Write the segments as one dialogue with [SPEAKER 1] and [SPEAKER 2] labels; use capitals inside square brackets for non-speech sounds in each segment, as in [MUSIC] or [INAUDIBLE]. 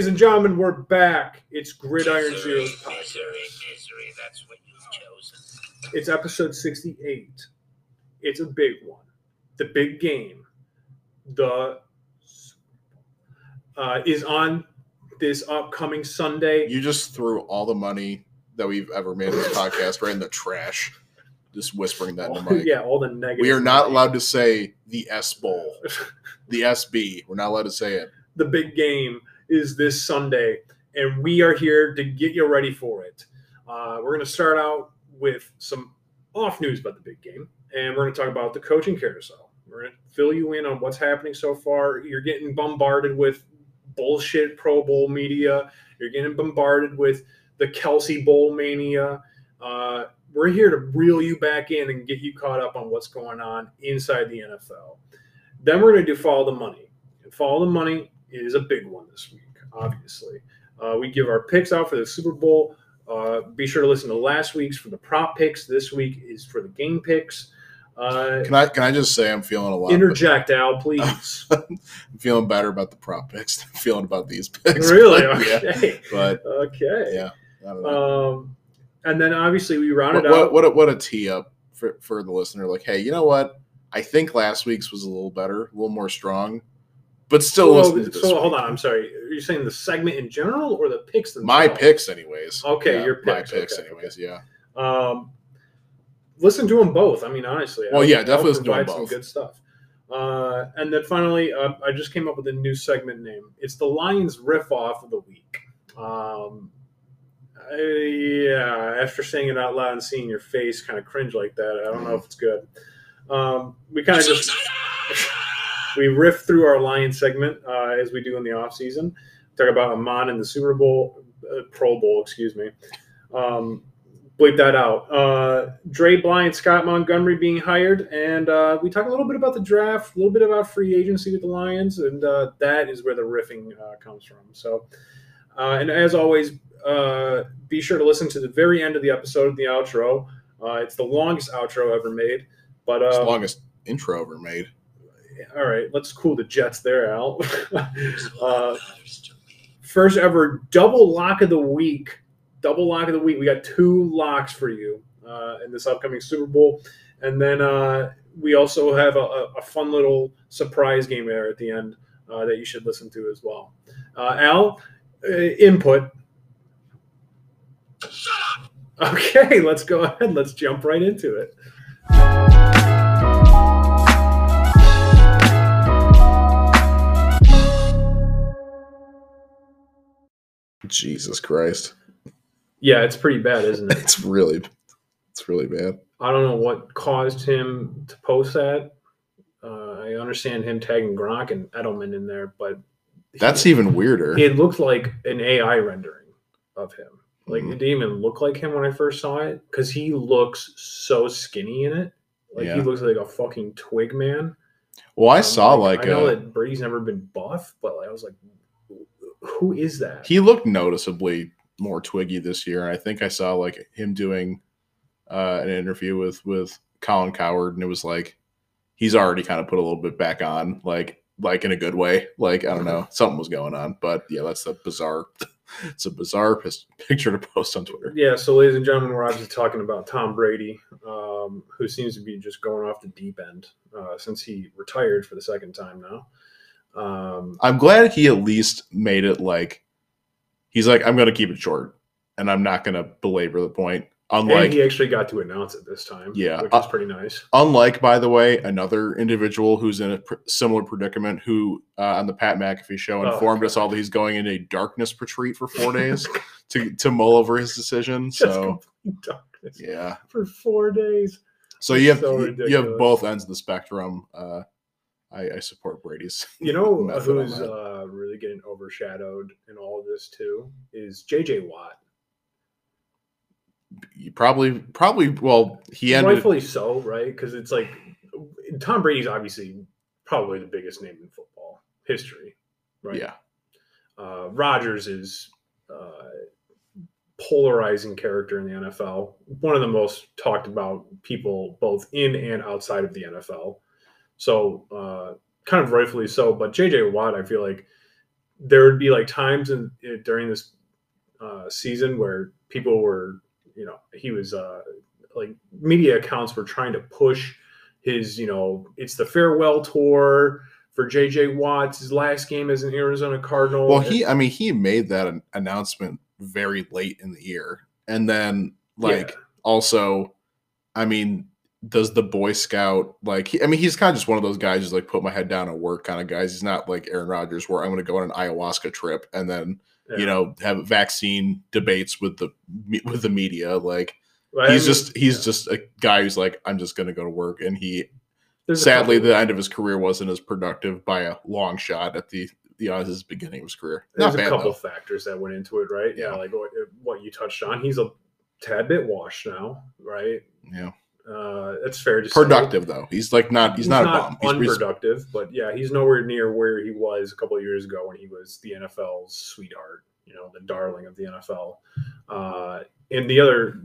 [SPEAKER 1] Ladies and gentlemen, we're back. It's Gridiron Zeros
[SPEAKER 2] Misery,
[SPEAKER 1] podcast.
[SPEAKER 2] misery, that's what you've chosen.
[SPEAKER 1] It's episode 68. It's a big one. The big game. The uh, is on this upcoming Sunday.
[SPEAKER 3] You just threw all the money that we've ever made in this podcast right in the trash. Just whispering that in the [LAUGHS] mic.
[SPEAKER 1] yeah, all the negative.
[SPEAKER 3] We are not allowed to say the S Bowl, [LAUGHS] the SB. We're not allowed to say it.
[SPEAKER 1] the big game is this Sunday, and we are here to get you ready for it. Uh, we're going to start out with some off news about the big game, and we're going to talk about the coaching carousel. We're going to fill you in on what's happening so far. You're getting bombarded with bullshit Pro Bowl media. You're getting bombarded with the Kelce Bowl mania. Uh, we're here to reel you back in and get you caught up on what's going on inside the NFL. Then we're going to do follow the money. Follow the money is a big one this week, obviously. Uh, we give our picks out for the Super Bowl. Uh, be sure to listen to last week's for the prop picks. This week is for the game picks. Uh,
[SPEAKER 3] Can I can I just say I'm feeling a lot
[SPEAKER 1] interject, Al, please. [LAUGHS]
[SPEAKER 3] I'm feeling better about the prop picks than I'm feeling about these picks. [LAUGHS]
[SPEAKER 1] really?
[SPEAKER 3] But, yeah.
[SPEAKER 1] Okay.
[SPEAKER 3] But
[SPEAKER 1] Okay.
[SPEAKER 3] yeah. I don't know.
[SPEAKER 1] Um, and then obviously we
[SPEAKER 3] what,
[SPEAKER 1] rounded
[SPEAKER 3] what,
[SPEAKER 1] out.
[SPEAKER 3] what, a, what a tee up for, for the listener. Like, hey, you know what? I think last week's was a little better, a little more strong, but still
[SPEAKER 1] Well,
[SPEAKER 3] listen to this
[SPEAKER 1] so hold on, I'm sorry. Are you saying the segment in general or the picks themselves?
[SPEAKER 3] My picks, anyways.
[SPEAKER 1] Okay, your picks.
[SPEAKER 3] My
[SPEAKER 1] picks, okay,
[SPEAKER 3] anyways. Yeah.
[SPEAKER 1] Um, listen to them both. I mean, honestly.
[SPEAKER 3] Well,
[SPEAKER 1] I'll-
[SPEAKER 3] yeah, definitely listen to 'em
[SPEAKER 1] provide some good stuff. Uh, and then finally, uh, I just came up with a new segment name. It's the Lions riff off of the week. Um, I, yeah, after saying it out loud and seeing your face kind of cringe like that, I don't know if it's good. Um, we kind of just! We riff through our Lion segment uh, as we do in the off season. Talk about Amon in the Super Bowl, uh, Pro Bowl, excuse me. Um, bleep that out. Uh, Dre Blyant, Scott Montgomery being hired, and uh, we talk a little bit about the draft, a little bit about free agency with the Lions, and uh, that is where the riffing uh, comes from. So, uh, and as always, uh, be sure to listen to the very end of the episode, the outro. It's the longest outro ever made, but
[SPEAKER 3] the longest intro ever made.
[SPEAKER 1] All right, let's cool the Jets there,
[SPEAKER 2] what [LAUGHS]
[SPEAKER 1] uh,
[SPEAKER 2] matters to me.
[SPEAKER 1] first ever double lock of the week. Double lock of the week. We got two locks for you uh, in this upcoming Super Bowl, and then uh, we also have a, a, fun little surprise game there at the end uh, that you should listen to as well. Uh, Al, uh, input.
[SPEAKER 2] Shut up!
[SPEAKER 1] Okay, [LAUGHS] let's go ahead. Let's jump right into it.
[SPEAKER 3] Jesus Christ.
[SPEAKER 1] Yeah, it's pretty bad, isn't it? [LAUGHS]
[SPEAKER 3] It's really, it's really bad.
[SPEAKER 1] I don't know what caused him to post that. Uh, I understand him tagging Gronk and Edelman in there, but
[SPEAKER 3] That's even weirder.
[SPEAKER 1] it looked like an AI rendering of him. Like
[SPEAKER 3] Mhm.
[SPEAKER 1] it didn't even look like him when I first saw it because he looks so skinny in it. Like he looks like a fucking twig man.
[SPEAKER 3] Well, I
[SPEAKER 1] Um,
[SPEAKER 3] saw like,
[SPEAKER 1] I know
[SPEAKER 3] uh,
[SPEAKER 1] that Brady's never been buff, but I was like, who is that?
[SPEAKER 3] he looked noticeably more twiggy this year. And I think I saw like him doing uh, an interview with with Colin Cowherd, and it was like he's already kind of put a little bit back on, like like in a good way. Like I don't know, [LAUGHS] something was going on, but yeah, that's a bizarre. [LAUGHS] It's a bizarre pis- picture to post on Twitter.
[SPEAKER 1] Yeah, so ladies and gentlemen, we're obviously talking about Tom Brady, um, who seems to be just going off the deep end uh, since he retired for the second time now. Um,
[SPEAKER 3] I'm glad he at least made it like he's like I'm going to keep it short, and I'm not going to belabor the point.
[SPEAKER 1] and
[SPEAKER 3] Unlike
[SPEAKER 1] he actually got to announce it this time,
[SPEAKER 3] Yeah,
[SPEAKER 1] which
[SPEAKER 3] uh,
[SPEAKER 1] is pretty nice.
[SPEAKER 3] unlike by the way another individual who's in a pr- similar predicament who uh, on the pat mcafee show
[SPEAKER 1] Oh,
[SPEAKER 3] informed us all that he's going into a darkness retreat for four [LAUGHS] days to, to mull over his decision so
[SPEAKER 1] darkness
[SPEAKER 3] yeah
[SPEAKER 1] for four days.
[SPEAKER 3] so you have
[SPEAKER 1] So
[SPEAKER 3] you have both ends of the spectrum uh, I, I support brady's [LAUGHS]
[SPEAKER 1] You know who's uh, really getting overshadowed in all of this too is J.J. Watt.
[SPEAKER 3] you probably probably well he ended
[SPEAKER 1] Rightfully so, right? Because it's like Tom Brady's obviously probably the biggest name in football history, right?
[SPEAKER 3] yeah
[SPEAKER 1] Uh, Rodgers is uh, polarizing character in the NFL. One of the most talked about people both in and outside of the NFL. So, uh, kind of rightfully so. But JJ Watt, I feel like there would be like times in during this uh, season where people were, you know, he was uh, like media accounts were trying to push his, you know, it's the farewell tour for JJ Watts, his last game as an Arizona Cardinal.
[SPEAKER 3] Well, he, I mean, he made that an announcement very late in the year, and then like
[SPEAKER 1] Yeah.
[SPEAKER 3] also, I mean, does the Boy Scout like? He, I mean, he's kind of just one of those guys who's like put my head down and work kind of guys. He's not like Aaron Rodgers, where I'm going to go on an ayahuasca trip and then
[SPEAKER 1] Yeah.
[SPEAKER 3] you know have vaccine debates with the [LAUGHS] with the media. Like
[SPEAKER 1] I
[SPEAKER 3] he's
[SPEAKER 1] mean,
[SPEAKER 3] just he's
[SPEAKER 1] yeah.
[SPEAKER 3] just a guy who's like I'm just going to go to work, and he
[SPEAKER 1] There's
[SPEAKER 3] sadly the end of his career wasn't as productive by a long shot at the the odds his beginning of his career.
[SPEAKER 1] there's a couple
[SPEAKER 3] though.
[SPEAKER 1] factors that went into it, right? Yeah,
[SPEAKER 3] Yeah.
[SPEAKER 1] like what, what you touched on. He's a tad bit washed now, right?
[SPEAKER 3] Yeah,
[SPEAKER 1] Uh, that's fair to say.
[SPEAKER 3] productive though. He's like not he's, not, a bomb. He's, he's-
[SPEAKER 1] unproductive, but yeah, he's nowhere near where he was a couple of years ago when he was the NFL's sweetheart, you know, the darling of the NFL. Uh, and the other,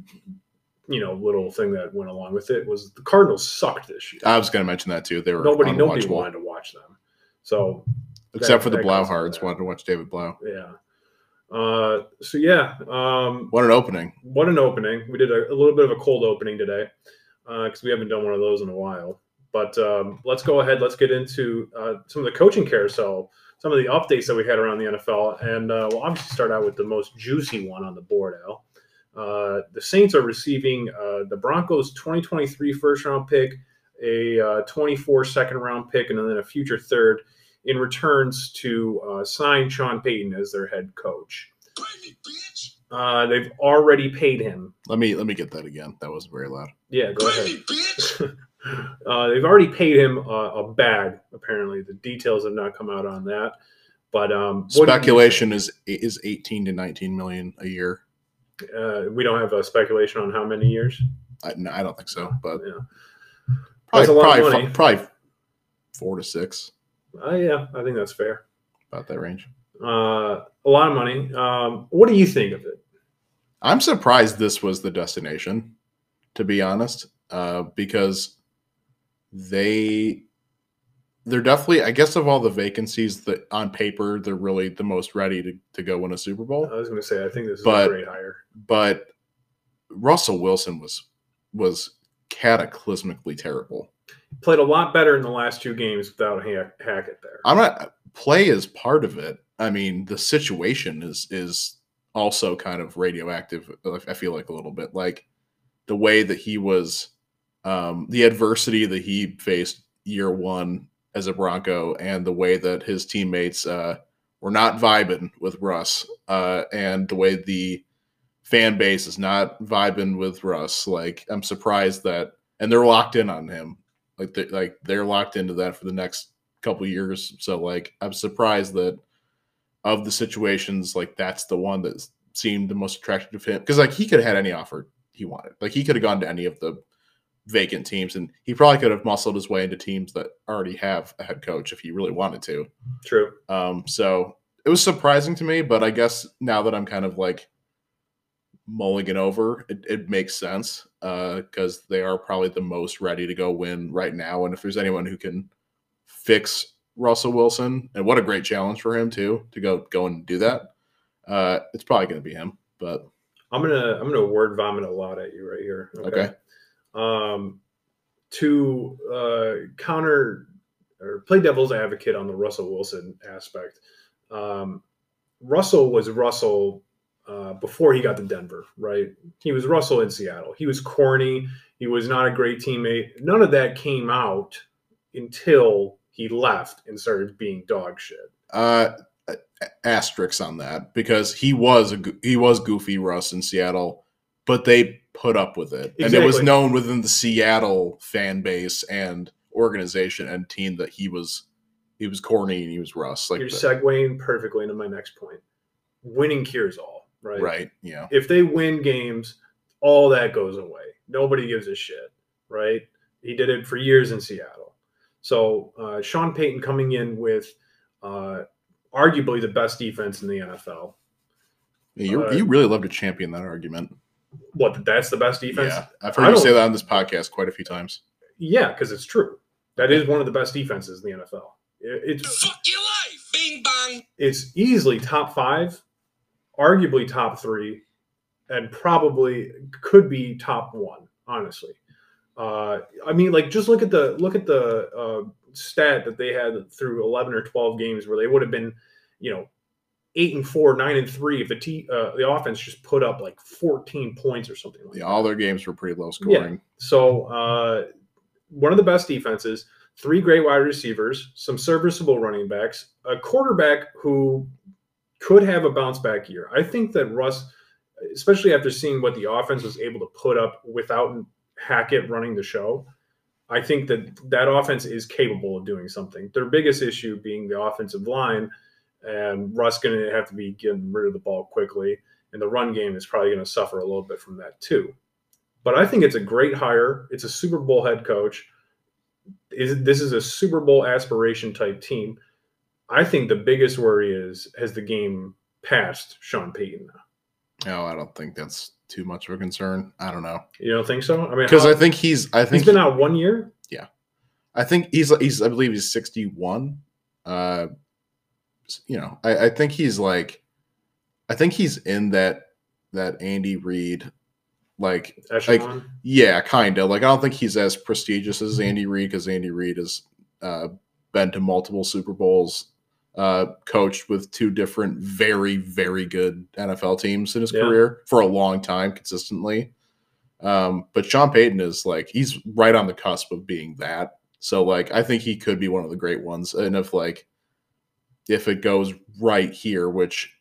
[SPEAKER 1] you know, little thing that went along with it was the Cardinals sucked this year.
[SPEAKER 3] I was going to mention that too. They were
[SPEAKER 1] nobody, nobody wanted to watch them. So
[SPEAKER 3] except for the
[SPEAKER 1] that goes into
[SPEAKER 3] Blauhards. Wanted to watch David Blough.
[SPEAKER 1] yeah. Uh, so yeah, um,
[SPEAKER 3] What an opening!
[SPEAKER 1] what an opening. We did a, a little bit of a cold opening today because we haven't done one of those in a while. But um, let's go ahead. Let's get into uh, some of the coaching carousel, some of the updates that we had around the NFL. And uh, we'll obviously start out with the most juicy one on the board, Al. Uh, the Saints are receiving uh, the Broncos 2023 first round pick, a uh, 24 second round pick, and then a future third in returns to uh, sign Sean Payton as their head coach. Uh, they've already paid him
[SPEAKER 3] Let me let me get that again. That was very loud.
[SPEAKER 1] yeah, go ahead. [LAUGHS] uh, they've already paid him uh, a bag. Apparently, the details have not come out on that. But um, what do you
[SPEAKER 3] Speculation is is 18 to 19 million a year.
[SPEAKER 1] Uh, we don't have a speculation on how many years.
[SPEAKER 3] I, no, I don't think so, but
[SPEAKER 1] Yeah,
[SPEAKER 3] probably
[SPEAKER 1] That's a lot of
[SPEAKER 3] probably,
[SPEAKER 1] money.
[SPEAKER 3] fi- probably four to six,
[SPEAKER 1] uh, yeah, I think that's fair.
[SPEAKER 3] about that range.
[SPEAKER 1] Uh, a lot of money. Um, what do you think of it?
[SPEAKER 3] I'm surprised this was the destination, to be honest, uh, because they they're definitely, I guess, of all the vacancies that on paper they're really the most ready to, to go win a Super Bowl.
[SPEAKER 1] I was going to say I think this is
[SPEAKER 3] But-
[SPEAKER 1] a great hire.
[SPEAKER 3] But Russell Wilson was was cataclysmically terrible.
[SPEAKER 1] Played a lot better in the last two games without Hackett there.
[SPEAKER 3] I'm not play is part of it. I mean, the situation is is also kind of radioactive. I feel like a little bit like the way that he was, um, the adversity that he faced year one as a Bronco, and the way that his teammates uh, were not vibing with Russ, uh, and the way the fan base is not vibing with Russ. Like, I'm surprised that, and they're locked in on him. Like, they, like they're locked into that for the next couple years. So like I'm surprised that of the situations, like that's the one that seemed the most attractive to him. Because like he could have had any offer he wanted. Like he could have gone to any of the vacant teams and he probably could have muscled his way into teams that already have a head coach if he really wanted to.
[SPEAKER 1] True.
[SPEAKER 3] Um, so it was surprising to me, but I guess now that I'm kind of like mulling it over, it, it makes sense Uh, because they are probably the most ready to go win right now. And if there's anyone who can fix Russell Wilson, and what a great challenge for him too to go go and do that, uh, it's probably going to be him. But
[SPEAKER 1] I'm gonna I'm gonna word vomit a lot at you right here.
[SPEAKER 3] Okay.
[SPEAKER 1] Um, to uh, counter or play devil's advocate on the Russell Wilson aspect, um, Russell was Russell uh, before he got to Denver, right? He was Russell in Seattle. He was corny. He was not a great teammate. None of that came out until he left and started being dog shit.
[SPEAKER 3] uh, asterisks on that because he was a he was goofy Russ in Seattle, but they put up with it, and it was known within the Seattle fan base and organization and team that he was he was corny and he was Russ. Like
[SPEAKER 1] You're
[SPEAKER 3] the-
[SPEAKER 1] segueing perfectly into my next point. Winning cures all, right?
[SPEAKER 3] right, yeah,
[SPEAKER 1] if they win games, all that goes away. Nobody gives a shit, right? He did it for years in Seattle. So uh, Sean Payton coming in with uh, arguably the best defense in the NFL.
[SPEAKER 3] you
[SPEAKER 1] Uh,
[SPEAKER 3] you really love to champion that argument.
[SPEAKER 1] What? That's the best defense?
[SPEAKER 3] Yeah, I've
[SPEAKER 1] I
[SPEAKER 3] heard you say that on this podcast quite a few times.
[SPEAKER 1] Yeah, because it's true. That is one of the best defenses in the NFL. It- It's
[SPEAKER 2] Fuck your life! Bing bong!
[SPEAKER 1] it's easily top five, arguably top three, and probably could be top one. Honestly, uh, I mean, like just look at the look at the uh, stat that they had through eleven or twelve games where they would have been, you know, eight and four, nine and three if the t- uh, the offense just put up like fourteen points or something like
[SPEAKER 3] Yeah,
[SPEAKER 1] that.
[SPEAKER 3] all their games were pretty low scoring. Yeah.
[SPEAKER 1] So uh, one of the best defenses, three great wide receivers, some serviceable running backs, a quarterback who could have a bounce back year. I think that Russ, especially after seeing what the offense was able to put up without Hackett running the show, I think that that offense is capable of doing something. Their biggest issue being the offensive line, and Russ going to have to be getting rid of the ball quickly, and the run game is probably going to suffer a little bit from that too. But I think it's a great hire. It's a Super Bowl head coach. Is this is a Super Bowl aspiration type team? I think the biggest worry is has the game passed Sean Payton?
[SPEAKER 3] No, I don't think that's too much of a concern. I don't know
[SPEAKER 1] You don't think so? I mean,
[SPEAKER 3] because I think he's. I think
[SPEAKER 1] he's been out one year.
[SPEAKER 3] Yeah, I think he's he's I believe he's 61. Uh you know, I, I think he's like I think he's in that that Andy Reid like
[SPEAKER 1] Echelon.
[SPEAKER 3] yeah, kind of. Like I don't think he's as prestigious as Andy Reid because Andy Reid has uh been to multiple Super Bowls, uh coached with two different very very good NFL teams in his
[SPEAKER 1] Yeah.
[SPEAKER 3] career for a long time consistently. Um, but Sean Payton is like he's right on the cusp of being that. So like I think he could be one of the great ones. And if like if it goes right here, which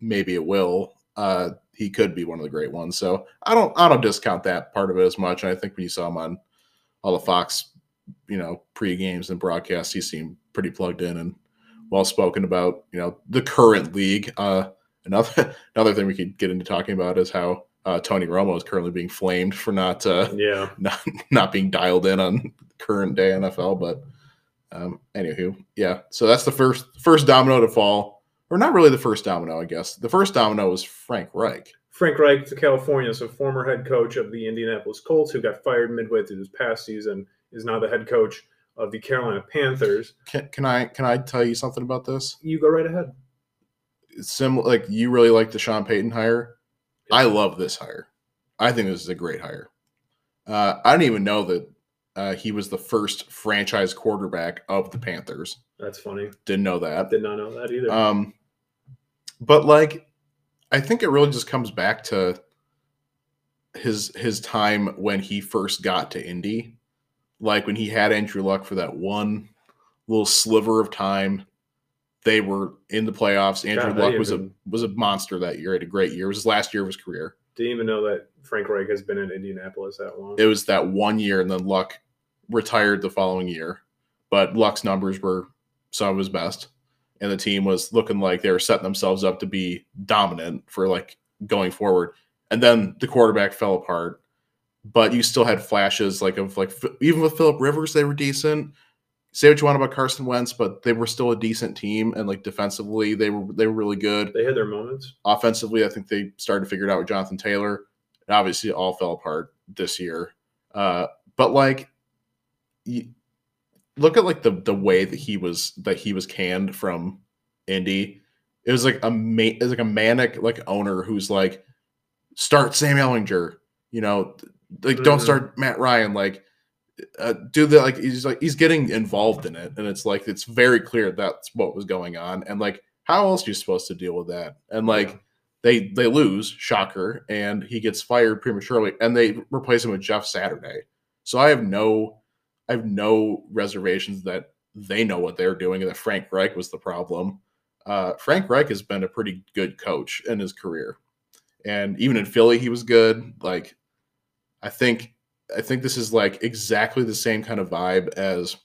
[SPEAKER 3] maybe it will, uh, he could be one of the great ones. So I don't I don't discount that part of it as much. And I think when you saw him on all the Fox, you know, pre games and broadcasts, he seemed pretty plugged in and well spoken about, you know, the current league. Uh another [LAUGHS] another thing we could get into talking about is how uh, Tony Romo is currently being flamed for not uh,
[SPEAKER 1] Yeah. [LAUGHS]
[SPEAKER 3] not not being dialed in on current day NFL. But um, anywho, yeah. So that's the first first domino to fall, or not really the first domino, I guess. The first domino was Frank Reich.
[SPEAKER 1] Frank Reich to California, so former head coach of the Indianapolis Colts, who got fired midway through this past season, is now the head coach of the Carolina Panthers.
[SPEAKER 3] Can, can I can I tell you something about this?
[SPEAKER 1] You go right ahead.
[SPEAKER 3] It's similar. Like you really like the Sean Payton hire. I love this hire. I think this is a great hire. Uh, I didn't even know that uh, he was the first franchise quarterback of the Panthers.
[SPEAKER 1] That's funny.
[SPEAKER 3] Didn't know that.
[SPEAKER 1] Did not know that either.
[SPEAKER 3] Um, but like, I think it really just comes back to his his time when he first got to Indy, like when he had Andrew Luck for that one little sliver of time. They were in the playoffs. Andrew
[SPEAKER 1] God,
[SPEAKER 3] Luck was a was a monster that year. He Had a great year. It was his last year of his career.
[SPEAKER 1] Didn't even know that Frank Reich has been in Indianapolis that long.
[SPEAKER 3] It was that one year, and then Luck retired the following year. But Luck's numbers were some of his best, and the team was looking like they were setting themselves up to be dominant for like going forward. And then the quarterback fell apart, but you still had flashes like of like even with Philip Rivers, they were decent. Say what you want about Carson Wentz, but they were still a decent team, and like defensively, they were they were really good
[SPEAKER 1] they had their moments.
[SPEAKER 3] offensively, I think they started to figure it out with Jonathan Taylor. And obviously, it all fell apart this year. Uh, but like, you, look at like the the way that he was that he was canned from Indy. It was like a ma- it was like a manic like owner who's like, start Sam Ehlinger, you know, like don't start Matt Ryan, like. Uh, do the like he's like he's getting involved in it and it's like it's very clear that's what was going on and like how else are you supposed to deal with that and like
[SPEAKER 1] Yeah.
[SPEAKER 3] they they lose, shocker, and he gets fired prematurely, and they replace him with Jeff Saturday. So I have no, I have no reservations that they know what they're doing and that Frank Reich was the problem. Uh, Frank Reich has been a pretty good coach in his career, and even in Philly, he was good. Like, I think, I think this is like exactly the same kind of vibe as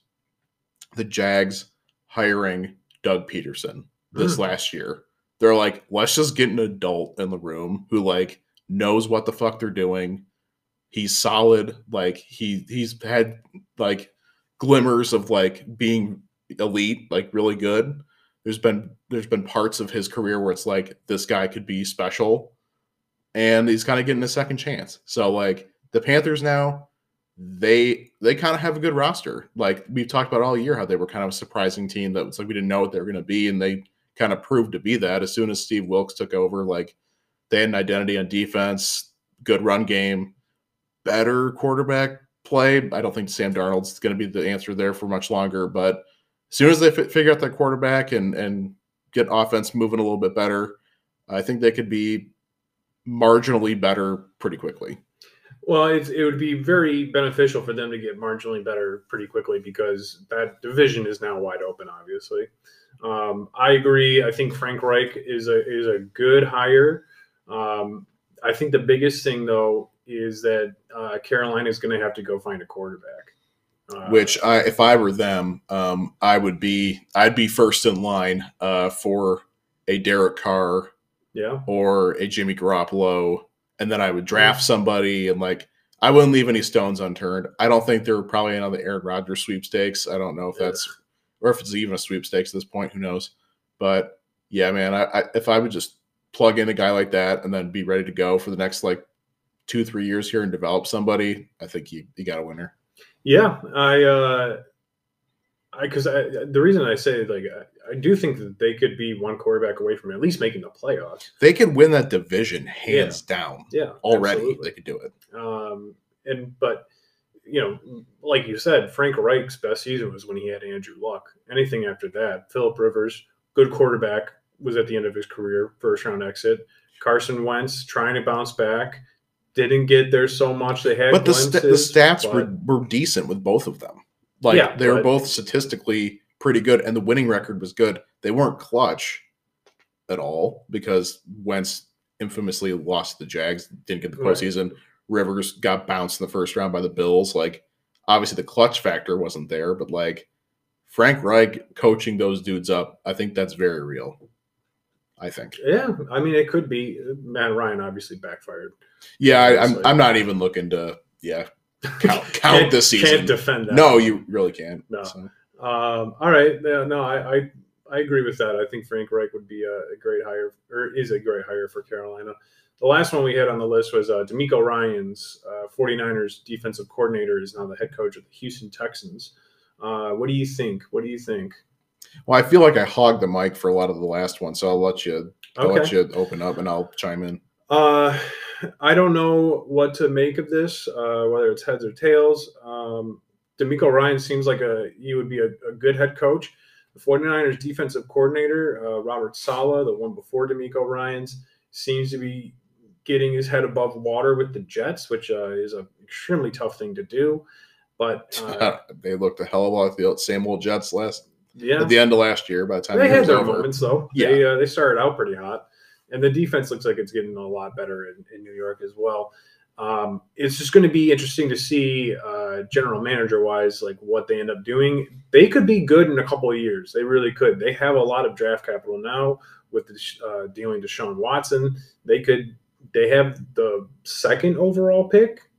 [SPEAKER 3] the Jags hiring Doug Pederson this
[SPEAKER 1] Mm.
[SPEAKER 3] last year they're like, let's just get an adult in the room who like knows what the fuck they're doing. He's solid. Like he he's had like glimmers of like being elite, like really good. There's been there's been parts of his career where it's like this guy could be special, and he's kind of getting a second chance. So like the Panthers now, they they kind of have a good roster. Like we've talked about all year how they were kind of a surprising team that was like we didn't know what they were going to be, and they kind of proved to be that. As soon as Steve Wilks took over, like they had an identity on defense, good run game, better quarterback play. I don't think Sam Darnold's going to be the answer there for much longer, but as soon as they fi- figure out their quarterback and and get offense moving a little bit better, I think they could be marginally better pretty quickly.
[SPEAKER 1] Well, it's, it would be very beneficial for them to get marginally better pretty quickly because that division is now wide open. Obviously, um, I agree. I think Frank Reich is a is a good hire. Um, I think the biggest thing though is that uh, Carolina is going to have to go find a quarterback. Uh,
[SPEAKER 3] which I, if I were them, um, I would be I'd be first in line uh, for a Derek Carr
[SPEAKER 1] yeah,
[SPEAKER 3] or a Jimmy Garoppolo, and then I would draft somebody and like I wouldn't leave any stones unturned. I don't think there were probably another Aaron Rodgers sweepstakes. I don't know if that's or if it's even a sweepstakes at this point. Who knows? But yeah, man, I, I if I would just plug in a guy like that and then be ready to go for the next like two three years here and develop somebody, I think you you got a winner.
[SPEAKER 1] Yeah, I, uh, I, because I, the reason I say like I, I do think that they could be one quarterback away from at least making the playoffs.
[SPEAKER 3] They could win that division hands down
[SPEAKER 1] Yeah,
[SPEAKER 3] already.
[SPEAKER 1] absolutely.
[SPEAKER 3] They could do it.
[SPEAKER 1] Um, and but you know, like you said, Frank Reich's best season was when he had Andrew Luck. Anything after that, Philip Rivers, good quarterback, was at the end of his career, first round exit. Carson Wentz trying to bounce back, didn't get there so much. They had
[SPEAKER 3] But the, st- the stats
[SPEAKER 1] but-
[SPEAKER 3] were, were decent with both of them. Like
[SPEAKER 1] Yeah,
[SPEAKER 3] they were both statistically pretty good, and the winning record was good. They weren't clutch at all because Wentz infamously lost the Jags, didn't get the
[SPEAKER 1] Right.
[SPEAKER 3] postseason. Rivers got bounced in the first round by the Bills. Like obviously the clutch factor wasn't there, but like Frank Reich coaching those dudes up, I think that's very real. I think.
[SPEAKER 1] Yeah, I mean, it could be. Matt Ryan obviously backfired.
[SPEAKER 3] Yeah, I, I'm I'm not even looking to yeah count count this season.
[SPEAKER 1] Can't defend that.
[SPEAKER 3] No, you really can't.
[SPEAKER 1] No.
[SPEAKER 3] So,
[SPEAKER 1] Um, all right. Yeah, no, I, I I agree with that. I think Frank Reich would be a, a great hire, or is a great hire for Carolina. The last one we had on the list was uh, DeMeco Ryans, uh, 49ers defensive coordinator, is now the head coach of the Houston Texans. Uh, what do you think? What do you think?
[SPEAKER 3] well, I feel like I hogged the mic for a lot of the last one, so I'll let you I'll let you open up and I'll chime in.
[SPEAKER 1] Uh, I don't know what to make of this, uh, whether it's heads or tails. Um, DeMeco Ryan seems like a he would be a, a good head coach. The 49ers defensive coordinator, uh, Robert Saleh, the one before DeMeco Ryan's, seems to be getting his head above water with the Jets, which uh, is an extremely tough thing to do. But uh, [LAUGHS]
[SPEAKER 3] they looked a hell of a lot the same old Jets last
[SPEAKER 1] yeah,
[SPEAKER 3] at the end of last year. By the time
[SPEAKER 1] they had their
[SPEAKER 3] over.
[SPEAKER 1] moments though.
[SPEAKER 3] Yeah.
[SPEAKER 1] They uh, they started out pretty hot, and the defense looks like it's getting a lot better in, in New York as well. Um, it's just going to be interesting to see uh, general manager wise, like what they end up doing. They could be good in a couple of years. They really could. They have a lot of draft capital now with the, uh, dealing Deshaun Watson. They could. They have the second overall pick.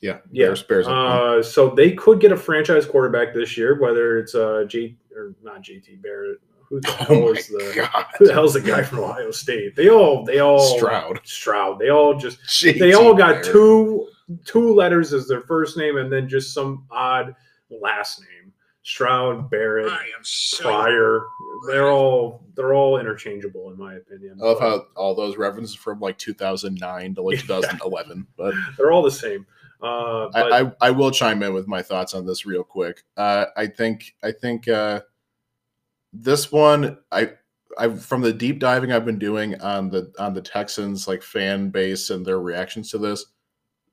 [SPEAKER 3] Yeah,
[SPEAKER 1] Yeah.
[SPEAKER 3] Bears, Bears.
[SPEAKER 1] Uh, so they could get a franchise quarterback this year, whether it's uh, J or not JT Barrett. Who the [LAUGHS]
[SPEAKER 3] oh my
[SPEAKER 1] is the
[SPEAKER 3] god,
[SPEAKER 1] who the hell's the guy from Ohio State? They all they all
[SPEAKER 3] Stroud.
[SPEAKER 1] Stroud. They all just they all got two two letters as their first name and then just some odd last name. Stroud, Barrett,
[SPEAKER 2] I am so
[SPEAKER 1] Pryor. They're all they're all interchangeable in my opinion.
[SPEAKER 3] I love how all those references from like 2009 to like [LAUGHS] 2011. But
[SPEAKER 1] they're all the same. Uh, but
[SPEAKER 3] I, I, I will chime in with my thoughts on this real quick. Uh, I think I think uh, this one I I from the deep diving I've been doing on the on the Texans like fan base and their reactions to this,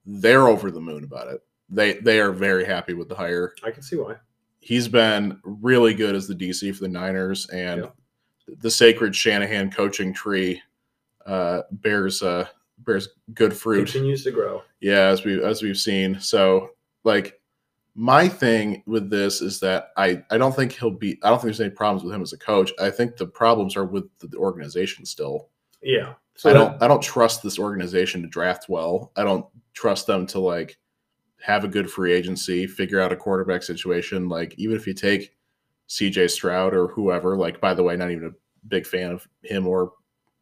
[SPEAKER 3] they're over the moon about it. They they are very happy with the hire.
[SPEAKER 1] I can see why.
[SPEAKER 3] He's been really good as the DC for the Niners, and
[SPEAKER 1] Yeah.
[SPEAKER 3] the sacred Shanahan coaching tree uh, bears uh, bears good fruit.
[SPEAKER 1] Continues to grow.
[SPEAKER 3] Yeah, as we as we've seen. So like my thing with this is that I I don't think he'll be I don't think there's any problems with him as a coach. I think the problems are with the organization still.
[SPEAKER 1] Yeah. So
[SPEAKER 3] I don't I don't trust this organization to draft well. I don't trust them to like have a good free agency, figure out a quarterback situation. Like even if you take CJ Stroud or whoever, like by the way, not even a big fan of him or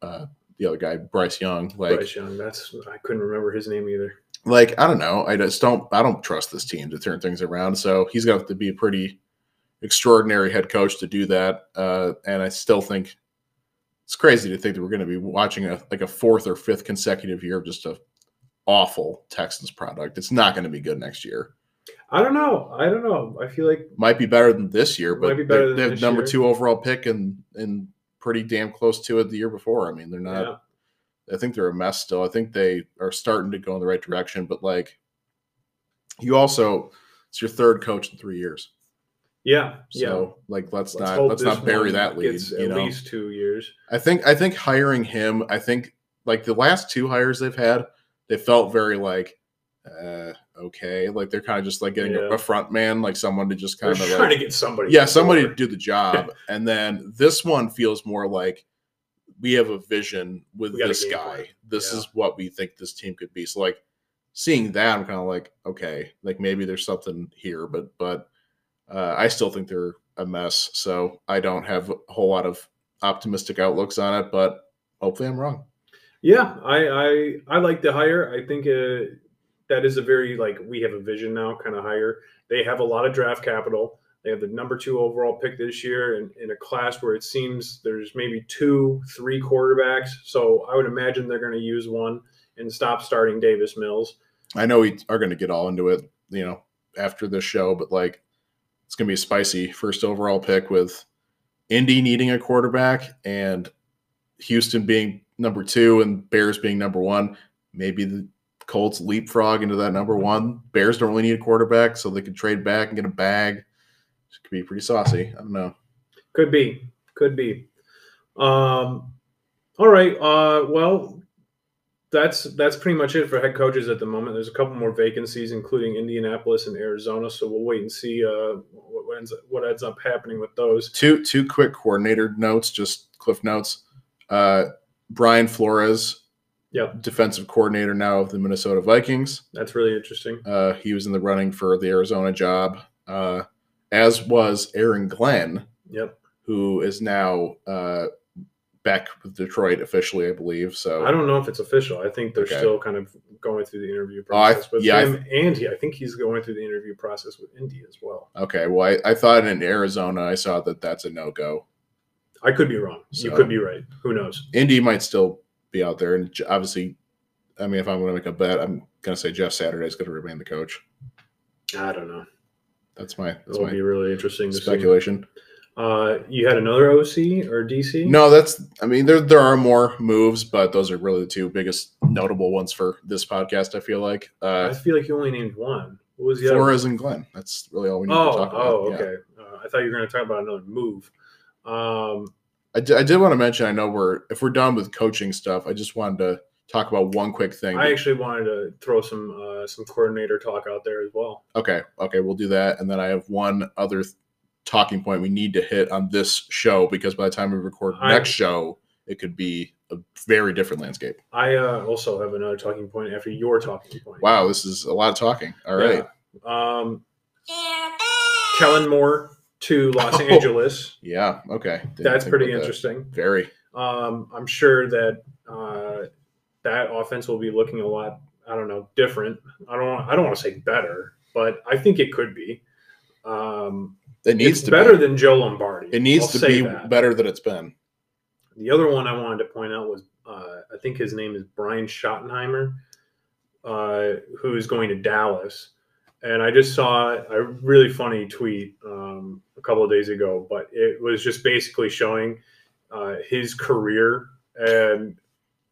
[SPEAKER 3] uh, the other guy, Bryce Young. Like
[SPEAKER 1] Bryce Young. That's I couldn't remember his name either.
[SPEAKER 3] Like I don't know. I just don't I don't trust this team to turn things around. So he's gonna have to be a pretty extraordinary head coach to do that. Uh, and I still think it's crazy to think that we're going to be watching a like a fourth or fifth consecutive year of just a awful Texans product. It's not going to be good next year.
[SPEAKER 1] I don't know. I don't know. I feel like
[SPEAKER 3] Might be better than this year, but
[SPEAKER 1] be better
[SPEAKER 3] they're-
[SPEAKER 1] than
[SPEAKER 3] they have number
[SPEAKER 1] year.
[SPEAKER 3] two overall pick and and pretty damn close to it the year before. I mean, they're not.
[SPEAKER 1] yeah.
[SPEAKER 3] I think they're a mess still. I think they are starting to go in the right direction, but like you also it's your third coach in three years.
[SPEAKER 1] Yeah.
[SPEAKER 3] So
[SPEAKER 1] yeah.
[SPEAKER 3] like let's,
[SPEAKER 1] Let's
[SPEAKER 3] not let's not bury that lead.
[SPEAKER 1] at
[SPEAKER 3] know,
[SPEAKER 1] least two years.
[SPEAKER 3] I think I think hiring him, I think like the last two hires they've had, they felt very like uh okay. Like they're kind of just like getting a-
[SPEAKER 1] Yeah.
[SPEAKER 3] a front man, like someone to just kind of
[SPEAKER 1] trying
[SPEAKER 3] like
[SPEAKER 1] to get somebody.
[SPEAKER 3] yeah, somebody to do the job. [LAUGHS] and then this one feels more like we have a vision with
[SPEAKER 1] We got a
[SPEAKER 3] this guy. This
[SPEAKER 1] Yeah.
[SPEAKER 3] is what we think this team could be. So like seeing that, I'm kind of like, okay, like maybe there's something here, but but uh, I still think they're a mess. So I don't have a whole lot of optimistic outlooks on it, but hopefully I'm wrong.
[SPEAKER 1] Yeah, I I I like the hire. I think uh, that is a very like we have a vision now kind of hire. They have a lot of draft capital. They have the number two overall pick this year in, in a class where it seems there's maybe two, three quarterbacks. So I would imagine they're going to use one and stop starting Davis Mills.
[SPEAKER 3] I know we are going to get all into it, you know, after this show, but like it's going to be a spicy first overall pick with Indy needing a quarterback and Houston being number two and Bears being number one. Maybe the Colts leapfrog into that number one. Bears don't really need a quarterback, so they could trade back and get a bag. It could be pretty saucy. I don't know.
[SPEAKER 1] Could be, could be. Um, all right. Uh, well, that's that's pretty much it for head coaches at the moment. There's a couple more vacancies, including Indianapolis and Arizona. So we'll wait and see uh, what, ends what ends up happening with those.
[SPEAKER 3] Two two quick coordinator notes, just cliff notes. Uh, Brian Flores,
[SPEAKER 1] Yep,
[SPEAKER 3] defensive coordinator now of the Minnesota Vikings.
[SPEAKER 1] that's really interesting.
[SPEAKER 3] Uh, he was in the running for the Arizona job, uh, as was Aaron Glenn,
[SPEAKER 1] Yep.
[SPEAKER 3] who is now uh, back with Detroit officially, I believe. So
[SPEAKER 1] I don't know if it's official. I think they're
[SPEAKER 3] Okay.
[SPEAKER 1] still kind of going through the interview
[SPEAKER 3] Oh, I-
[SPEAKER 1] process with
[SPEAKER 3] yeah, I-
[SPEAKER 1] him, and he, I think he's going through the interview process with Indy as well.
[SPEAKER 3] okay, well, I, I thought in Arizona, I saw that that's a no go.
[SPEAKER 1] I could be wrong. You could be right. Who knows?
[SPEAKER 3] Indy might still be out there, and obviously, I mean, if I'm going to make a bet, I'm going to say Jeff Saturday is going to remain the coach.
[SPEAKER 1] I don't know.
[SPEAKER 3] That's my that's
[SPEAKER 1] It'll
[SPEAKER 3] my
[SPEAKER 1] be really interesting to see.
[SPEAKER 3] speculation.
[SPEAKER 1] Uh, you had another OC or DC?
[SPEAKER 3] No, that's. I mean, there there are more moves, but those are really the two biggest notable ones for this podcast. I feel like Uh, I
[SPEAKER 1] feel like you only named one. What was the other?
[SPEAKER 3] Flores and Glenn. That's really all we need to
[SPEAKER 1] Oh,
[SPEAKER 3] talk about.
[SPEAKER 1] oh,
[SPEAKER 3] Yeah.
[SPEAKER 1] okay. Uh, I thought you were going to talk about another move. Um,
[SPEAKER 3] I did, I did want to mention. I know we're if we're done with coaching stuff. I just wanted to talk about one quick thing.
[SPEAKER 1] I actually wanted to throw some uh, some coordinator talk out there as well.
[SPEAKER 3] okay, okay, we'll do that, and then I have one other th- talking point we need to hit on this show because by the time we record
[SPEAKER 1] I-
[SPEAKER 3] next show, it could be a very different landscape.
[SPEAKER 1] I uh, also have another talking point after your talking point.
[SPEAKER 3] Wow, this is a lot of talking. All right.
[SPEAKER 1] Yeah. Um, Kellen Moore to Los [LAUGHS]
[SPEAKER 3] Oh.
[SPEAKER 1] Angeles.
[SPEAKER 3] Yeah. Okay. Didn't
[SPEAKER 1] That's pretty
[SPEAKER 3] about that.
[SPEAKER 1] interesting.
[SPEAKER 3] Very.
[SPEAKER 1] Um, I'm sure that uh, that offense will be looking a lot. I don't know, different. I don't. I don't want to say better, but I think it could be. Um,
[SPEAKER 3] It needs
[SPEAKER 1] it's
[SPEAKER 3] to
[SPEAKER 1] better
[SPEAKER 3] be.
[SPEAKER 1] than Joe Lombardi.
[SPEAKER 3] It needs
[SPEAKER 1] I'll
[SPEAKER 3] to be
[SPEAKER 1] that.
[SPEAKER 3] better than it's been.
[SPEAKER 1] The other one I wanted to point out was uh, I think his name is Brian Schottenheimer, uh, who is going to Dallas. And I just saw a really funny tweet um, a couple of days ago, but it was just basically showing uh, his career and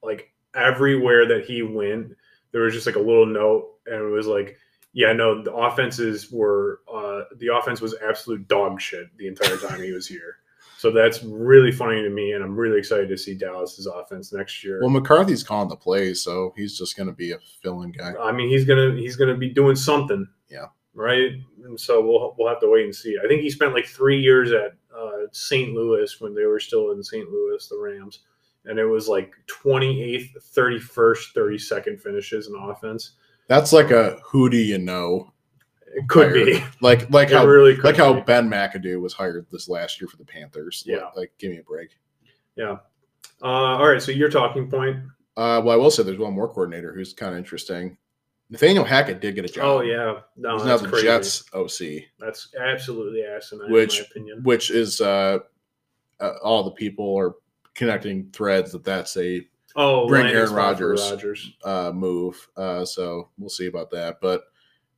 [SPEAKER 1] like everywhere that he went, there was just like a little note, and it was like, yeah, no, the offenses were uh, the offense was absolute dog shit the entire time he was here. So that's really funny to me, and I'm really excited to see Dallas's offense next year.
[SPEAKER 3] Well, McCarthy's calling the plays, so he's just going to be a fill-in guy.
[SPEAKER 1] I mean, he's gonna he's gonna be doing something.
[SPEAKER 3] Yeah.
[SPEAKER 1] Right. And so we'll we'll have to wait and see. I think he spent like three years at uh, St. Louis when they were still in St. Louis, the Rams, and it was like 28th, 31st, 32nd finishes in offense.
[SPEAKER 3] That's like a who do you know?
[SPEAKER 1] It could
[SPEAKER 3] hired.
[SPEAKER 1] be.
[SPEAKER 3] Like like [LAUGHS]
[SPEAKER 1] It
[SPEAKER 3] how
[SPEAKER 1] really could
[SPEAKER 3] like how. Ben McAdoo was hired this last year for the Panthers.
[SPEAKER 1] Yeah.
[SPEAKER 3] Like, give me a break.
[SPEAKER 1] Yeah. Uh, all right. So your talking point.
[SPEAKER 3] Uh, well, I will say there's one more coordinator who's kind of interesting. Nathaniel Hackett did get a job.
[SPEAKER 1] Oh yeah. No,
[SPEAKER 3] He's now
[SPEAKER 1] that's
[SPEAKER 3] the
[SPEAKER 1] crazy.
[SPEAKER 3] Jets OC,
[SPEAKER 1] That's absolutely asinine,
[SPEAKER 3] Which-
[SPEAKER 1] in my opinion.
[SPEAKER 3] which is uh, uh, all the people are connecting threads that that's a
[SPEAKER 1] Oh,
[SPEAKER 3] Bring Aaron Rodgers.
[SPEAKER 1] Rodgers.
[SPEAKER 3] uh, move. Uh, so we'll see about that. But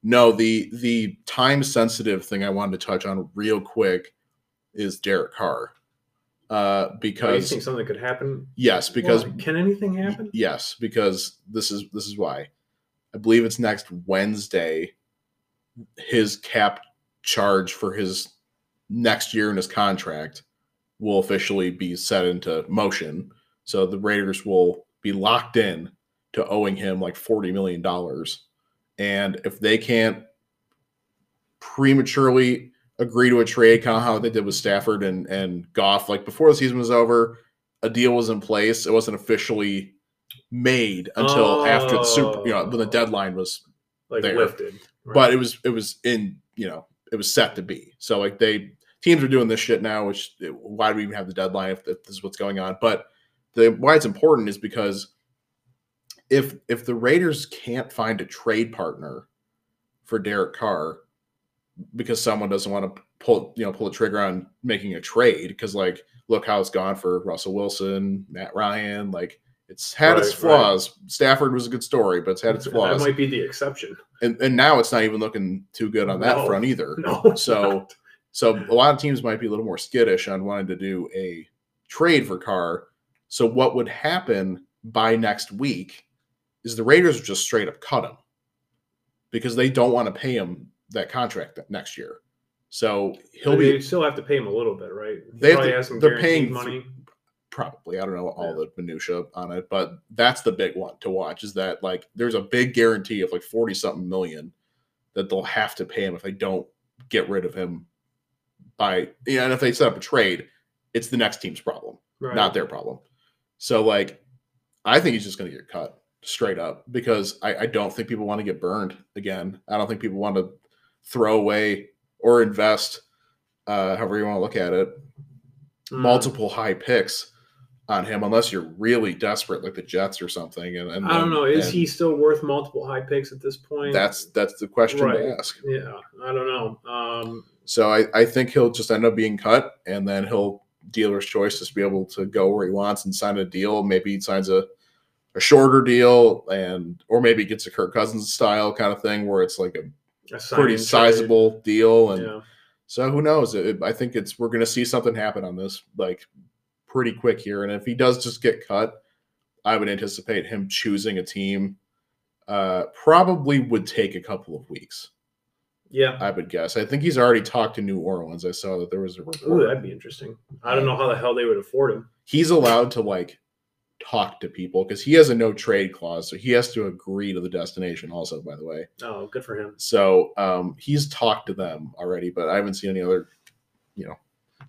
[SPEAKER 3] no, the the time sensitive thing I wanted to touch on real quick is Derek Carr. Uh,
[SPEAKER 1] Oh, you
[SPEAKER 3] because
[SPEAKER 1] think something could happen?
[SPEAKER 3] yes, because
[SPEAKER 1] Why? can anything happen?
[SPEAKER 3] yes, because this is this is why. I believe it's next Wednesday. His cap charge for his next year in his contract will officially be set into motion. So the Raiders will be locked in to owing him like $40 million. And if they can't prematurely agree to a trade, kind of how they did with Stafford and, and Goff, like before the season was over, a deal was in place. It wasn't officially made until after the super, you know, when the deadline was
[SPEAKER 1] Like
[SPEAKER 3] there.
[SPEAKER 1] lifted. right?
[SPEAKER 3] but it was it was in you know it was set to be so like they teams are doing this shit now which eh, why do we even have the deadline if, if this is what's going on but the why it's important is because if if the raiders can't find a trade partner for derek carr because someone doesn't want to pull you know pull the trigger on making a trade because like look how it's gone for russell wilson matt ryan like it's had its
[SPEAKER 1] Right, right.
[SPEAKER 3] flaws stafford was a good story but it's had its flaws.
[SPEAKER 1] that might be the exception.
[SPEAKER 3] and, and now it's not even looking too good on that
[SPEAKER 1] No.
[SPEAKER 3] front either. [LAUGHS]
[SPEAKER 1] No,
[SPEAKER 3] So. So a lot of teams might be a little more skittish on wanting to do a trade for Carr. So what would happen by next week is the Raiders would just straight up cut him because they don't want to pay him that contract next year. So he'll
[SPEAKER 1] But
[SPEAKER 3] be
[SPEAKER 1] you still have to pay him a little bit, right?
[SPEAKER 3] They have
[SPEAKER 1] probably
[SPEAKER 3] to-
[SPEAKER 1] have some
[SPEAKER 3] they're paying
[SPEAKER 1] money.
[SPEAKER 3] probably I don't know all
[SPEAKER 1] Yeah.
[SPEAKER 3] the minutia on it, but that's the big one to watch is that like there's a big guarantee of like 40 something million that they'll have to pay him if they don't get rid of him by yeah, and if they set up a trade, it's the next team's problem,
[SPEAKER 1] Right.
[SPEAKER 3] not their problem. So like I think he's just gonna get cut straight up because I, I don't think people want to get burned again. I don't think people want to throw away or invest, uh, however you want to look at it,
[SPEAKER 1] Mm.
[SPEAKER 3] multiple high picks on him unless you're really desperate like the Jets or something. And, and
[SPEAKER 1] I don't know. Is he still worth multiple high picks at this point?
[SPEAKER 3] That's that's the question
[SPEAKER 1] Right.
[SPEAKER 3] to ask.
[SPEAKER 1] yeah. I don't know. Um,
[SPEAKER 3] So I, I think he'll just end up being cut, and then he'll dealer's choice just be able to go where he wants and sign a deal. Maybe he signs a a shorter deal, and or maybe he gets a Kirk Cousins style kind of thing where it's like a
[SPEAKER 1] a
[SPEAKER 3] pretty
[SPEAKER 1] trade.
[SPEAKER 3] sizable deal. And
[SPEAKER 1] Yeah.
[SPEAKER 3] so who knows? It, I think it's we're going to see something happen on this like pretty quick here. And if he does just get cut, I would anticipate him choosing a team. Uh, probably would take a couple of weeks.
[SPEAKER 1] Yeah.
[SPEAKER 3] I would guess. I think he's already talked to New Orleans. I saw that there was a report.
[SPEAKER 1] Ooh, that'd be interesting. I don't know how the hell they would afford him.
[SPEAKER 3] He's allowed to like talk to people because he has a no trade clause, so he has to agree to the destination. Also, by the way,
[SPEAKER 1] Oh, good for him.
[SPEAKER 3] so um, he's talked to them already, but I haven't seen any other, you know,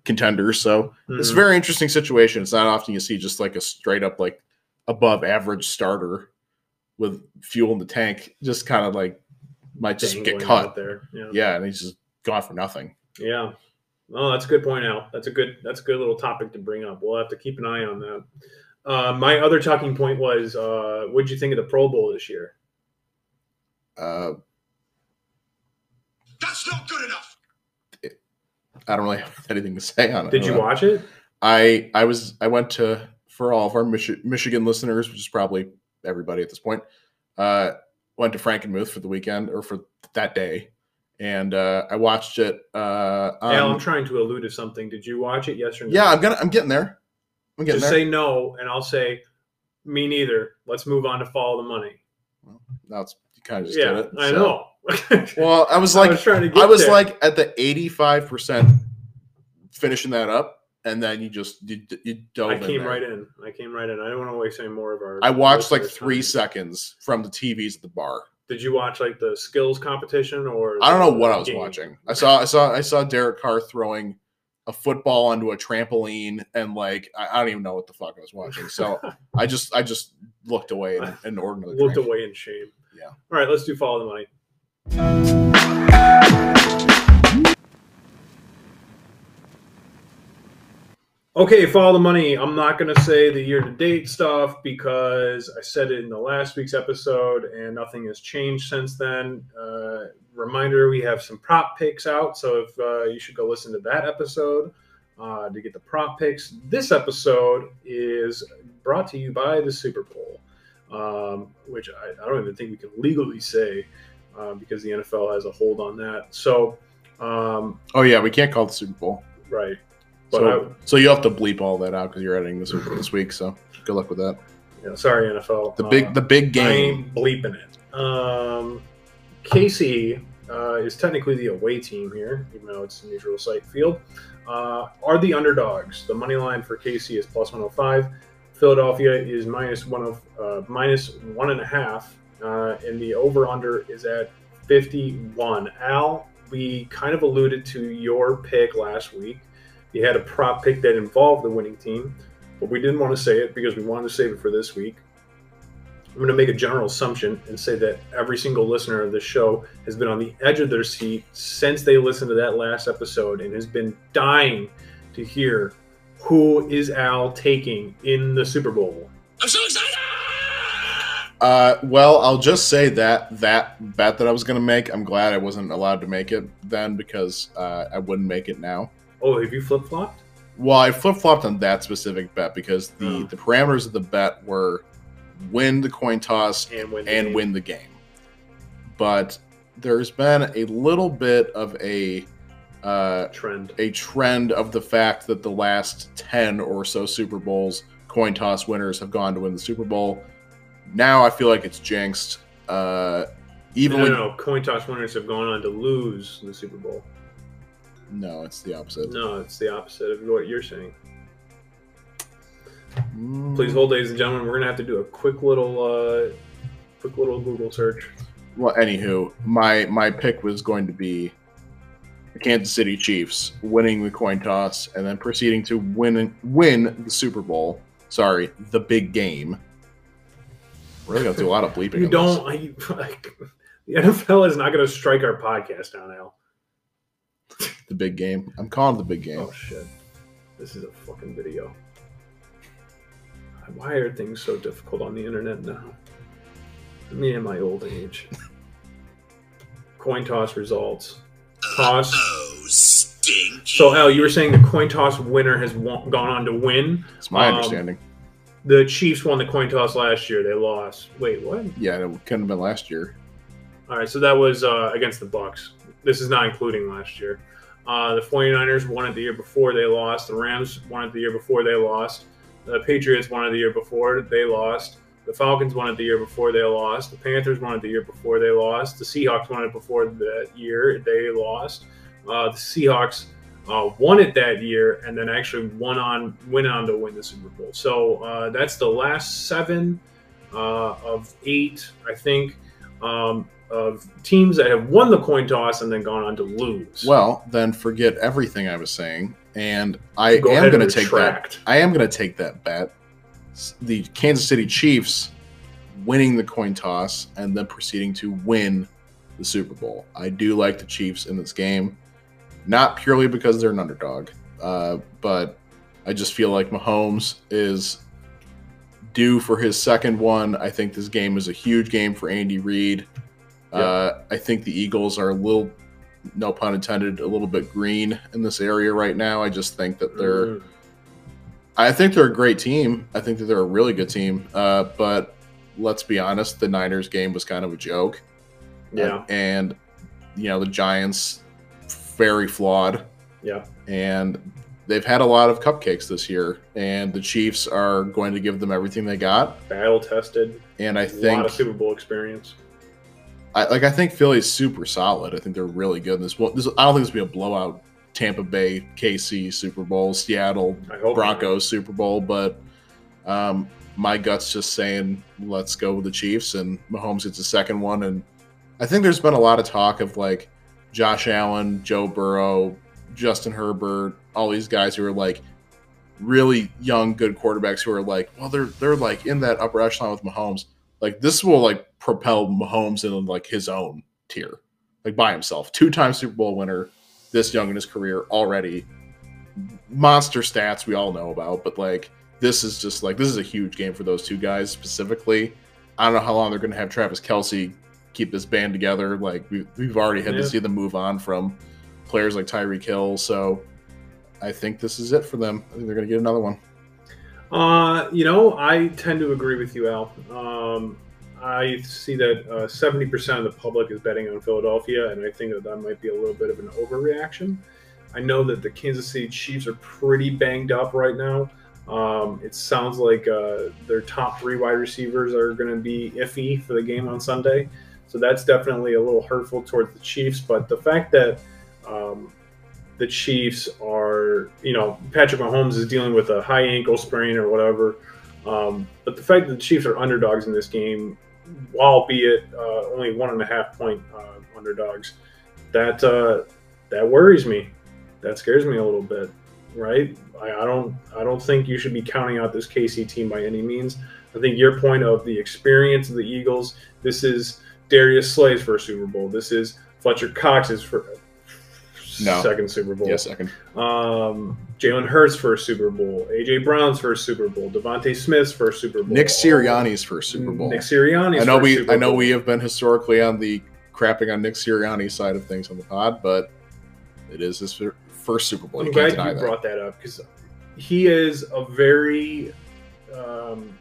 [SPEAKER 3] contenders. So it's a
[SPEAKER 1] Mhm.
[SPEAKER 3] very interesting situation. It's not often you see just like a straight up like above average starter with fuel in the tank, just kind of like might just
[SPEAKER 1] Dangling
[SPEAKER 3] get cut.
[SPEAKER 1] out there. Yeah.
[SPEAKER 3] Yeah, and he's just gone for nothing.
[SPEAKER 1] Yeah. Oh, that's a good point, Al. That's a good that's a good little topic to bring up. We'll have to keep an eye on that. Uh, my other talking point was, uh, what'd you think of the Pro Bowl this year?
[SPEAKER 3] Uh,
[SPEAKER 4] That's not good enough.
[SPEAKER 3] I don't really [LAUGHS] have anything to say on it.
[SPEAKER 1] Did you
[SPEAKER 3] Uh,
[SPEAKER 1] watch it?
[SPEAKER 3] I I was I went to for all of our Michi- Michigan listeners, which is probably everybody at this point. Uh, went to Frankenmuth for the weekend or for that day, and uh, I watched it. Uh,
[SPEAKER 1] Al, I'm trying to allude to something. Did you watch it? Yes or no?
[SPEAKER 3] yeah, I'm gonna I'm getting there. I'm getting
[SPEAKER 1] Just
[SPEAKER 3] there.
[SPEAKER 1] say no, and I'll say me neither. Let's move on to follow the money.
[SPEAKER 3] Now it's you kind of just
[SPEAKER 1] yeah,
[SPEAKER 3] did it.
[SPEAKER 1] I know. [LAUGHS]
[SPEAKER 3] Well, I was
[SPEAKER 1] I
[SPEAKER 3] like
[SPEAKER 1] was trying to get
[SPEAKER 3] I was like at the 85 percent finishing that up, and then you just you, you dove.
[SPEAKER 1] I
[SPEAKER 3] in
[SPEAKER 1] came
[SPEAKER 3] there.
[SPEAKER 1] right in. I came right in. I don't want to waste any more of our.
[SPEAKER 3] I watched like three
[SPEAKER 1] time.
[SPEAKER 3] seconds from the TVs at the bar.
[SPEAKER 1] Did you watch like the skills competition or?
[SPEAKER 3] I don't know what I was
[SPEAKER 1] game?
[SPEAKER 3] watching. I saw I saw I saw Derek Carr throwing a football onto a trampoline and like I, I don't even know what the fuck I was watching. So [LAUGHS] I just I just looked away and, and ordered
[SPEAKER 1] Looked
[SPEAKER 3] drink.
[SPEAKER 1] away in shame.
[SPEAKER 3] Yeah.
[SPEAKER 1] All right, let's do follow the money. Okay, follow the money. I'm not going to say the year to date stuff because I said it in the last week's episode and nothing has changed since then. Uh, reminder we have some prop picks out, so if uh, you should go listen to that episode. uh, to get the prop picks. This episode is brought to you by the Super Bowl, um, which I, I don't even think we can legally say uh, because the NFL has a hold on that. So, um,
[SPEAKER 3] Oh yeah, we can't call it the Super Bowl.
[SPEAKER 1] right. But
[SPEAKER 3] So, so you have to bleep all that out because you're editing Super this week. So good luck with that.
[SPEAKER 1] I, know, sorry, NFL.
[SPEAKER 3] The big
[SPEAKER 1] Uh,
[SPEAKER 3] the big
[SPEAKER 1] I
[SPEAKER 3] game.
[SPEAKER 1] ain't bleeping it. Um, KC uh, is technically the away team here, even though it's a neutral site field. Uh, are the underdogs. The money line for KC is plus 105. Philadelphia is minus one of uh, minus one and a half, uh, and the over under is at 51. Al, we kind of alluded to your pick last week. You had a prop pick that involved the winning team, but we didn't want to say it because we wanted to save it for this week. I'm going to make a general assumption and say that every single listener of this show has been on the edge of their seat since they listened to that last episode and has been dying to hear who is Al taking in the Super Bowl.
[SPEAKER 2] I'm so excited!
[SPEAKER 3] Uh, well, I'll just say that that bet that I was going to make, I'm glad I wasn't allowed to make it then because uh, I wouldn't make it now.
[SPEAKER 1] Oh, have you flip flopped?
[SPEAKER 3] Well, I flip flopped on that specific bet because the
[SPEAKER 1] Oh.
[SPEAKER 3] the parameters of the bet were win the coin toss
[SPEAKER 1] And win. the
[SPEAKER 3] and
[SPEAKER 1] game?
[SPEAKER 3] win the game. But there's been a little bit of a uh,
[SPEAKER 1] trend.
[SPEAKER 3] a trend of the fact that the last 10 or so Super Bowls, coin toss winners have gone to win the Super Bowl. Now I feel like it's jinxed. Uh, even
[SPEAKER 1] no,
[SPEAKER 3] when,
[SPEAKER 1] no, no, coin toss winners have gone on to lose the Super Bowl.
[SPEAKER 3] No, it's the opposite.
[SPEAKER 1] No, it's the opposite of what you're saying.
[SPEAKER 3] Mm.
[SPEAKER 1] Please hold, ladies and gentlemen. We're gonna have to do a quick little, uh, quick little Google search.
[SPEAKER 3] Well, anywho, my my pick was going to be the Kansas City Chiefs winning the coin toss and then proceeding to win win the Super Bowl. Sorry, the big game. We're really gonna do a lot of bleeping.
[SPEAKER 1] You don't. I, [LAUGHS] like, the NFL is not going to strike our podcast down, Al.
[SPEAKER 3] This. the big game. I'm calling it the big game.
[SPEAKER 1] Oh shit! This is a fucking video. Why are things so difficult on the internet now? Me and my old age. [LAUGHS] Coin toss results. Toss.
[SPEAKER 2] Oh, stinky.
[SPEAKER 1] So, Al, you were saying the coin toss winner has won- gone on to win.
[SPEAKER 3] It's my
[SPEAKER 1] Um,
[SPEAKER 3] understanding.
[SPEAKER 1] The Chiefs won the coin toss last year. They lost. Wait, what?
[SPEAKER 3] Yeah, it couldn't have been last year.
[SPEAKER 1] All right, so that was uh, against the Bucks. This is not including last year. Uh, the 49ers won it the year before they lost. The Rams won it the year before they lost. The Patriots won it the year before they lost. The Falcons won it the year before they lost. The Panthers won it the year before they lost. The Seahawks won it before that year they lost. Uh, the Seahawks uh, won it that year and then actually won on went on to win the Super Bowl. So uh, that's the last seven uh, of eight, I think. Um, of teams that have won the coin toss and then gone on to lose.
[SPEAKER 3] Well, then forget everything I was saying, and I
[SPEAKER 1] Go
[SPEAKER 3] am going to take that. I am going to take that bet. The Kansas City Chiefs winning the coin toss and then proceeding to win the Super Bowl. I do like the Chiefs in this game, not purely because they're an underdog, uh, but I just feel like Mahomes is due for his second one. I think this game is a huge game for Andy Reid. Uh, I think the Eagles are a little, no pun intended, a little bit green in this area right now. I just think that they're.
[SPEAKER 1] Mm.
[SPEAKER 3] I think they're a great team. I think that they're a really good team. Uh, but let's be honest, the Niners game was kind of a joke.
[SPEAKER 1] yeah,
[SPEAKER 3] And, you know, the Giants, very flawed.
[SPEAKER 1] yeah.
[SPEAKER 3] And they've had a lot of cupcakes this year. And the Chiefs are going to give them everything they got.
[SPEAKER 1] Battle tested.
[SPEAKER 3] And I
[SPEAKER 1] A lot
[SPEAKER 3] think,
[SPEAKER 1] of Super Bowl experience.
[SPEAKER 3] I, like, I think Philly's super solid. I think they're really good. In this, will- this I don't think this will be a blowout. Tampa Bay, KC Super Bowl, Seattle Broncos Super Bowl, but um, my gut's just saying let's go with the Chiefs, and Mahomes gets a second one. And I think there's been a lot of talk of like Josh Allen, Joe Burrow, Justin Herbert, all these guys who are like really young, good quarterbacks who are like, well, they're they're like in that upper echelon with Mahomes. Like this will like propel Mahomes in like his own tier, like by himself. Two time Super Bowl winner, this young in his career already monster stats we all know about, but like this is just like this is a huge game for those two guys specifically. I don't know how long they're going to have Travis Kelce keep this band together. Like we, we've already had
[SPEAKER 1] Yeah.
[SPEAKER 3] to see them move on from players like Tyreek Hill. So I think this is it for them. I think they're going to get another one.
[SPEAKER 1] Uh, you know, I tend to agree with you, Al. Um, I see that uh, seventy percent of the public is betting on Philadelphia, and I think that that might be a little bit of an overreaction. I know that the Kansas City Chiefs are pretty banged up right now. Um, it sounds like uh, their top three wide receivers are going to be iffy for the game on Sunday, so that's definitely a little hurtful towards the Chiefs. But the fact that um, the Chiefs are, you know, Patrick Mahomes is dealing with a high ankle sprain or whatever. Um, but the fact that the Chiefs are underdogs in this game, albeit uh, only one and a half point uh, underdogs, that uh, that worries me. That scares me a little bit, right? I, I don't I don't think you should be counting out this KC team by any means. I think your point of the experience of the Eagles. This is Darius Slay's first Super Bowl. This is Fletcher Cox's for,
[SPEAKER 3] No.
[SPEAKER 1] second Super Bowl.
[SPEAKER 3] Yeah, second.
[SPEAKER 1] Um, Jalen Hurts first Super Bowl, AJ Brown's first Super Bowl, DeVonta Smith's first Super Bowl,
[SPEAKER 3] Nick Sirianni's first Super Bowl.
[SPEAKER 1] Nick Sirianni's
[SPEAKER 3] I know
[SPEAKER 1] first
[SPEAKER 3] we I know we have been historically on the crapping on Nick Sirianni side of things on the pod, but it is his first Super Bowl.
[SPEAKER 1] I'm
[SPEAKER 3] You
[SPEAKER 1] glad you
[SPEAKER 3] that.
[SPEAKER 1] brought that up because he is a very, um,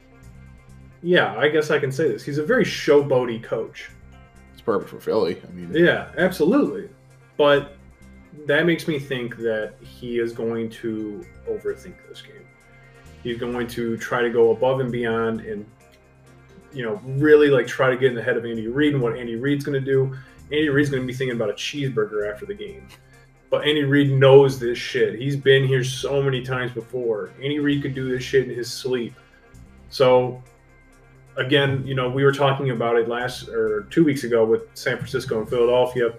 [SPEAKER 1] yeah, I guess I can say this. He's a very showboaty coach.
[SPEAKER 3] It's perfect for Philly. I mean,
[SPEAKER 1] Yeah, absolutely. But that makes me think that he is going to overthink this game. He's going to try to go above and beyond and you know, really like try to get in the head of Andy Reid and what Andy Reid's going to do. Andy Reid's going to be thinking about a cheeseburger after the game. But Andy Reid knows this shit. He's been here so many times before. Andy Reid could do this shit in his sleep. So again, you know, we were talking about it last or two weeks ago with San Francisco and Philadelphia.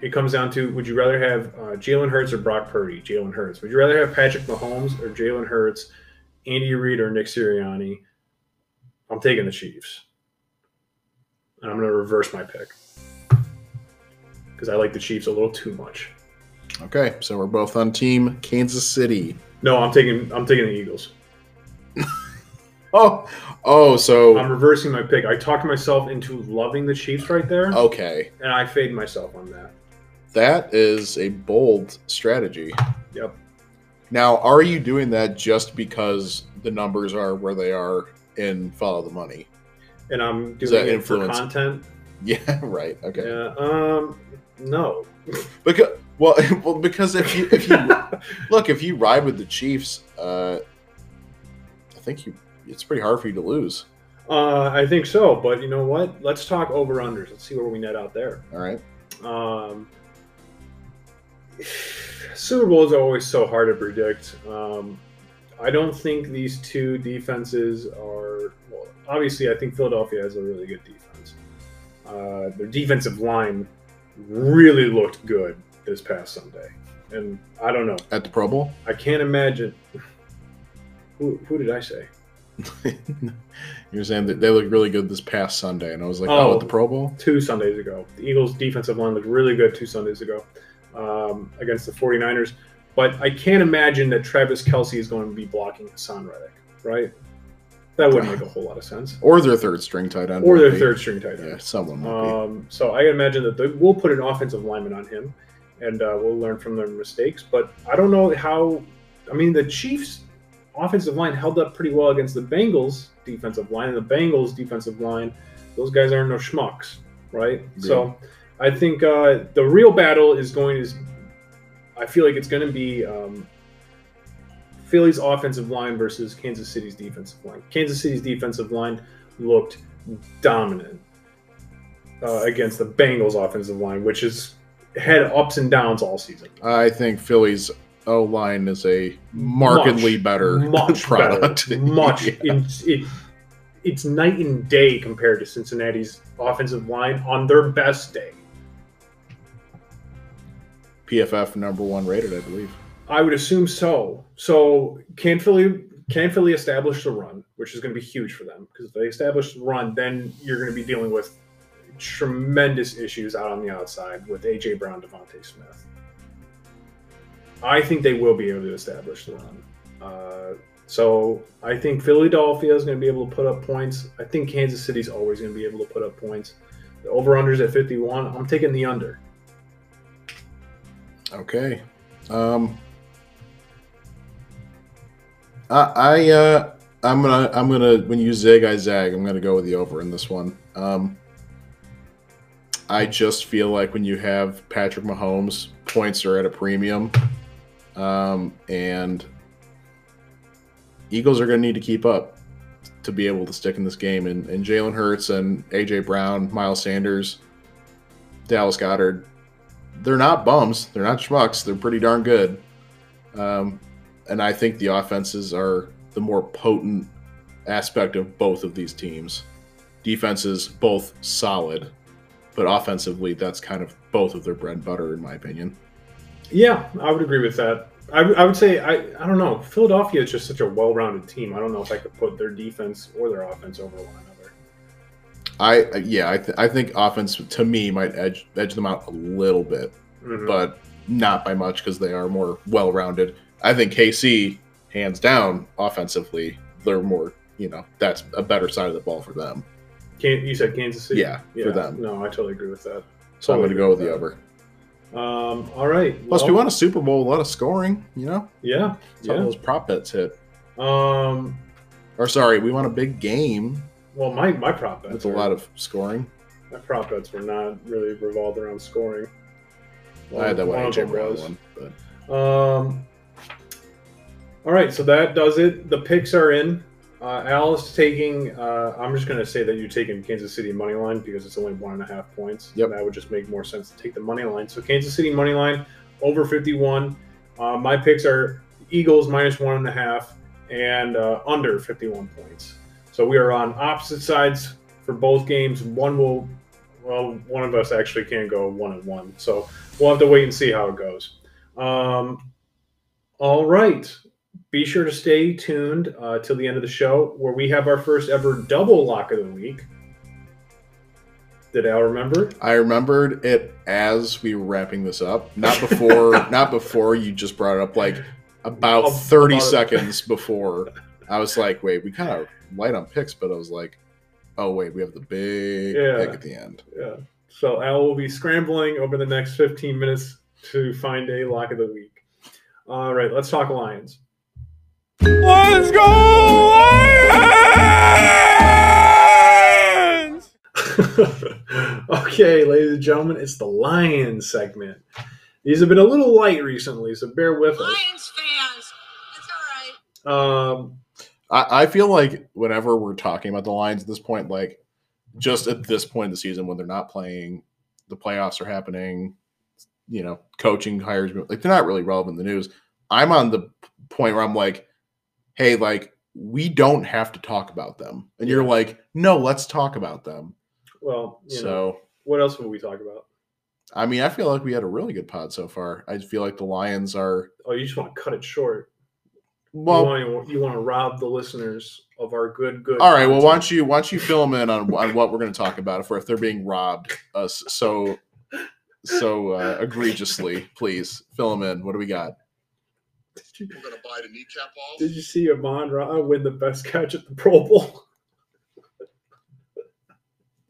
[SPEAKER 1] It comes down to would you rather have uh, Jalen Hurts or Brock Purdy? Jalen Hurts. Would you rather have Patrick Mahomes or Jalen Hurts, Andy Reid or Nick Sirianni? I'm taking the Chiefs. And I'm going to reverse my pick because I like the Chiefs a little too much.
[SPEAKER 3] okay, so we're both on team Kansas City.
[SPEAKER 1] No, I'm taking I'm taking the Eagles. [LAUGHS]
[SPEAKER 3] Oh, oh, so
[SPEAKER 1] I'm reversing my pick. I talked myself into loving the Chiefs right there,
[SPEAKER 3] okay,
[SPEAKER 1] and I fade myself on that.
[SPEAKER 3] That is a bold strategy.
[SPEAKER 1] Yep.
[SPEAKER 3] Now, are you doing that just because the numbers are where they are in follow the money?
[SPEAKER 1] And I'm doing
[SPEAKER 3] that
[SPEAKER 1] it for
[SPEAKER 3] influence-
[SPEAKER 1] content. [LAUGHS]
[SPEAKER 3] Yeah, right. Okay.
[SPEAKER 1] Yeah. Um. No. [LAUGHS]
[SPEAKER 3] Because well, [LAUGHS] well, because if you if you look if you ride with the Chiefs, uh, I think you it's pretty hard for you to lose.
[SPEAKER 1] Uh, I think so, but you know what? Let's talk over unders. Let's see where we net out there.
[SPEAKER 3] All right.
[SPEAKER 1] Um, Super Bowls are always so hard to predict. Um, I don't think these two defenses are. Well, obviously, I think Philadelphia has a really good defense. Uh, their defensive line really looked good this past Sunday, and I don't know.
[SPEAKER 3] At the Pro Bowl.
[SPEAKER 1] I can't imagine. Who, who did I say? [LAUGHS]
[SPEAKER 3] You're saying that they looked really good this past Sunday, and I was like, oh,
[SPEAKER 1] Oh.
[SPEAKER 3] at the Pro Bowl.
[SPEAKER 1] two Sundays ago. The Eagles' defensive line looked really good two Sundays ago um, against the 49ers. But I can't imagine that Travis Kelce is going to be blocking Haason Reddick, right? That wouldn't make a whole lot of sense.
[SPEAKER 3] Or their third string tight end.
[SPEAKER 1] Or their
[SPEAKER 3] be.
[SPEAKER 1] third string tight end.
[SPEAKER 3] Yeah, someone.
[SPEAKER 1] Um, so I imagine that they, we'll put an offensive lineman on him, and uh, we'll learn from their mistakes. But I don't know how. I mean, the Chiefs' offensive line held up pretty well against the Bengals' defensive line, and the Bengals' defensive line. Those guys aren't no schmucks, right? So I think uh, the real battle is going to. I feel like it's going to be um, Philly's offensive line versus Kansas City's defensive line. Kansas City's defensive line looked dominant uh, against the Bengals offensive line, which has had ups and downs all season.
[SPEAKER 3] I think Philly's O line is a markedly
[SPEAKER 1] Much,
[SPEAKER 3] better
[SPEAKER 1] much [LAUGHS]
[SPEAKER 3] product.
[SPEAKER 1] better, much. [LAUGHS]
[SPEAKER 3] Yeah.
[SPEAKER 1] It, it's night and day compared to Cincinnati's offensive line on their best day.
[SPEAKER 3] PFF number one rated, I believe.
[SPEAKER 1] I would assume so. So can Philly can Philly establish the run, which is going to be huge for them because if they establish the run, then you're going to be dealing with tremendous issues out on the outside with AJ Brown, DeVonta Smith. I think they will be able to establish the run. Uh, so I think Philadelphia is going to be able to put up points. I think Kansas City's always going to be able to put up points. The over unders at 51. I'm taking the under.
[SPEAKER 3] Okay. Um, I, I uh, I'm gonna I'm gonna when you zig I zag I'm gonna go with the over in this one. Um, I just feel like when you have Patrick Mahomes, points are at a premium, um, and Eagles are going to need to keep up to be able to stick in this game. And, and Jalen Hurts and AJ Brown, Miles Sanders, Dallas Goedert, they're not bums. They're not schmucks. They're pretty darn good. Um, and I think the offenses are the more potent aspect of both of these teams. Defenses both solid, but offensively, that's kind of both of their bread and butter, in my opinion.
[SPEAKER 1] Yeah, I would agree with that. I, would say I, I don't know. Philadelphia is just such a well-rounded team. I don't know if I could put their defense or their offense over one another.
[SPEAKER 3] I yeah, I, th- I think offense to me might edge edge them out a little bit,
[SPEAKER 1] Mhm.
[SPEAKER 3] but not by much because they are more well rounded. I think KC, hands down, offensively, they're more you know that's a better side of the ball for them.
[SPEAKER 1] Can, you said Kansas City.
[SPEAKER 3] Yeah, for them.
[SPEAKER 1] No, I totally agree with that.
[SPEAKER 3] So I'm going to go with the
[SPEAKER 1] that.
[SPEAKER 3] over.
[SPEAKER 1] Um, all right.
[SPEAKER 3] Plus, we
[SPEAKER 1] well,
[SPEAKER 3] won a Super Bowl, a lot of scoring. You know,
[SPEAKER 1] Yeah, yeah.
[SPEAKER 3] those prop bets hit.
[SPEAKER 1] Um,
[SPEAKER 3] Or sorry, we won a big game
[SPEAKER 1] well, my my prop bets
[SPEAKER 3] with a lot of scoring.
[SPEAKER 1] my prop bets were not really revolved around scoring.
[SPEAKER 3] I had that one
[SPEAKER 1] One
[SPEAKER 3] AJ Brown one, but
[SPEAKER 1] Um, all right, so that does it. The picks are in. Uh, Al is taking. Uh, I'm just going to say that you're taking Kansas City money line because it's only one and a half points.
[SPEAKER 3] Yep.
[SPEAKER 1] that would just make more sense to take the money line. So Kansas City money line over 51. Uh, my picks are Eagles minus one and a half and uh, under 51 points. So we are on opposite sides for both games. One will, well, one of us actually can go one and one. So we'll have to wait and see how it goes. Um, all right. Be sure to stay tuned uh, till the end of the show where we have our first ever double lock of the week. Did Al remember?
[SPEAKER 3] I remembered it as we were wrapping this up, not before, [LAUGHS] not before you just brought it up. Like about thirty
[SPEAKER 1] about-
[SPEAKER 3] seconds before, I was like, "Wait, we kind of light on picks," but I was like, "Oh wait, we have the big
[SPEAKER 1] Yeah.
[SPEAKER 3] pick at the end."
[SPEAKER 1] Yeah. So I will be scrambling over the next 15 minutes to find a lock of the week. All right, let's talk Lions.
[SPEAKER 4] Let's go Lions! [LAUGHS]
[SPEAKER 1] okay, ladies and gentlemen, it's the Lions segment. These have been a little light recently, so bear with us.
[SPEAKER 2] Lions fans, it's all right.
[SPEAKER 1] Um,
[SPEAKER 3] I, I feel like whenever we're talking about the Lions at this point, like just at this point in the season when they're not playing, the playoffs are happening, you know, coaching hires, like they're not really relevant in the news. I'm on the point where I'm like, hey, like we don't have to talk about them, and you're like, no, let's talk about them.
[SPEAKER 1] well, you know,
[SPEAKER 3] so.
[SPEAKER 1] what else will we talk about?
[SPEAKER 3] I mean, I feel like we had a really good pod so far. I feel like the Lions are
[SPEAKER 1] Oh, you just want to cut it short.
[SPEAKER 3] Well.
[SPEAKER 1] you, want to, you want to rob the listeners of our good, good.
[SPEAKER 3] All right. Well, why don't you why don't you fill them in on, on what we're going to talk about if, if they're being robbed us so so uh, egregiously? Please fill them in. What do we got?
[SPEAKER 1] Did you,
[SPEAKER 2] We're gonna buy the kneecap balls.
[SPEAKER 1] did you see Amon Ra win the best catch at the Pro Bowl? [LAUGHS]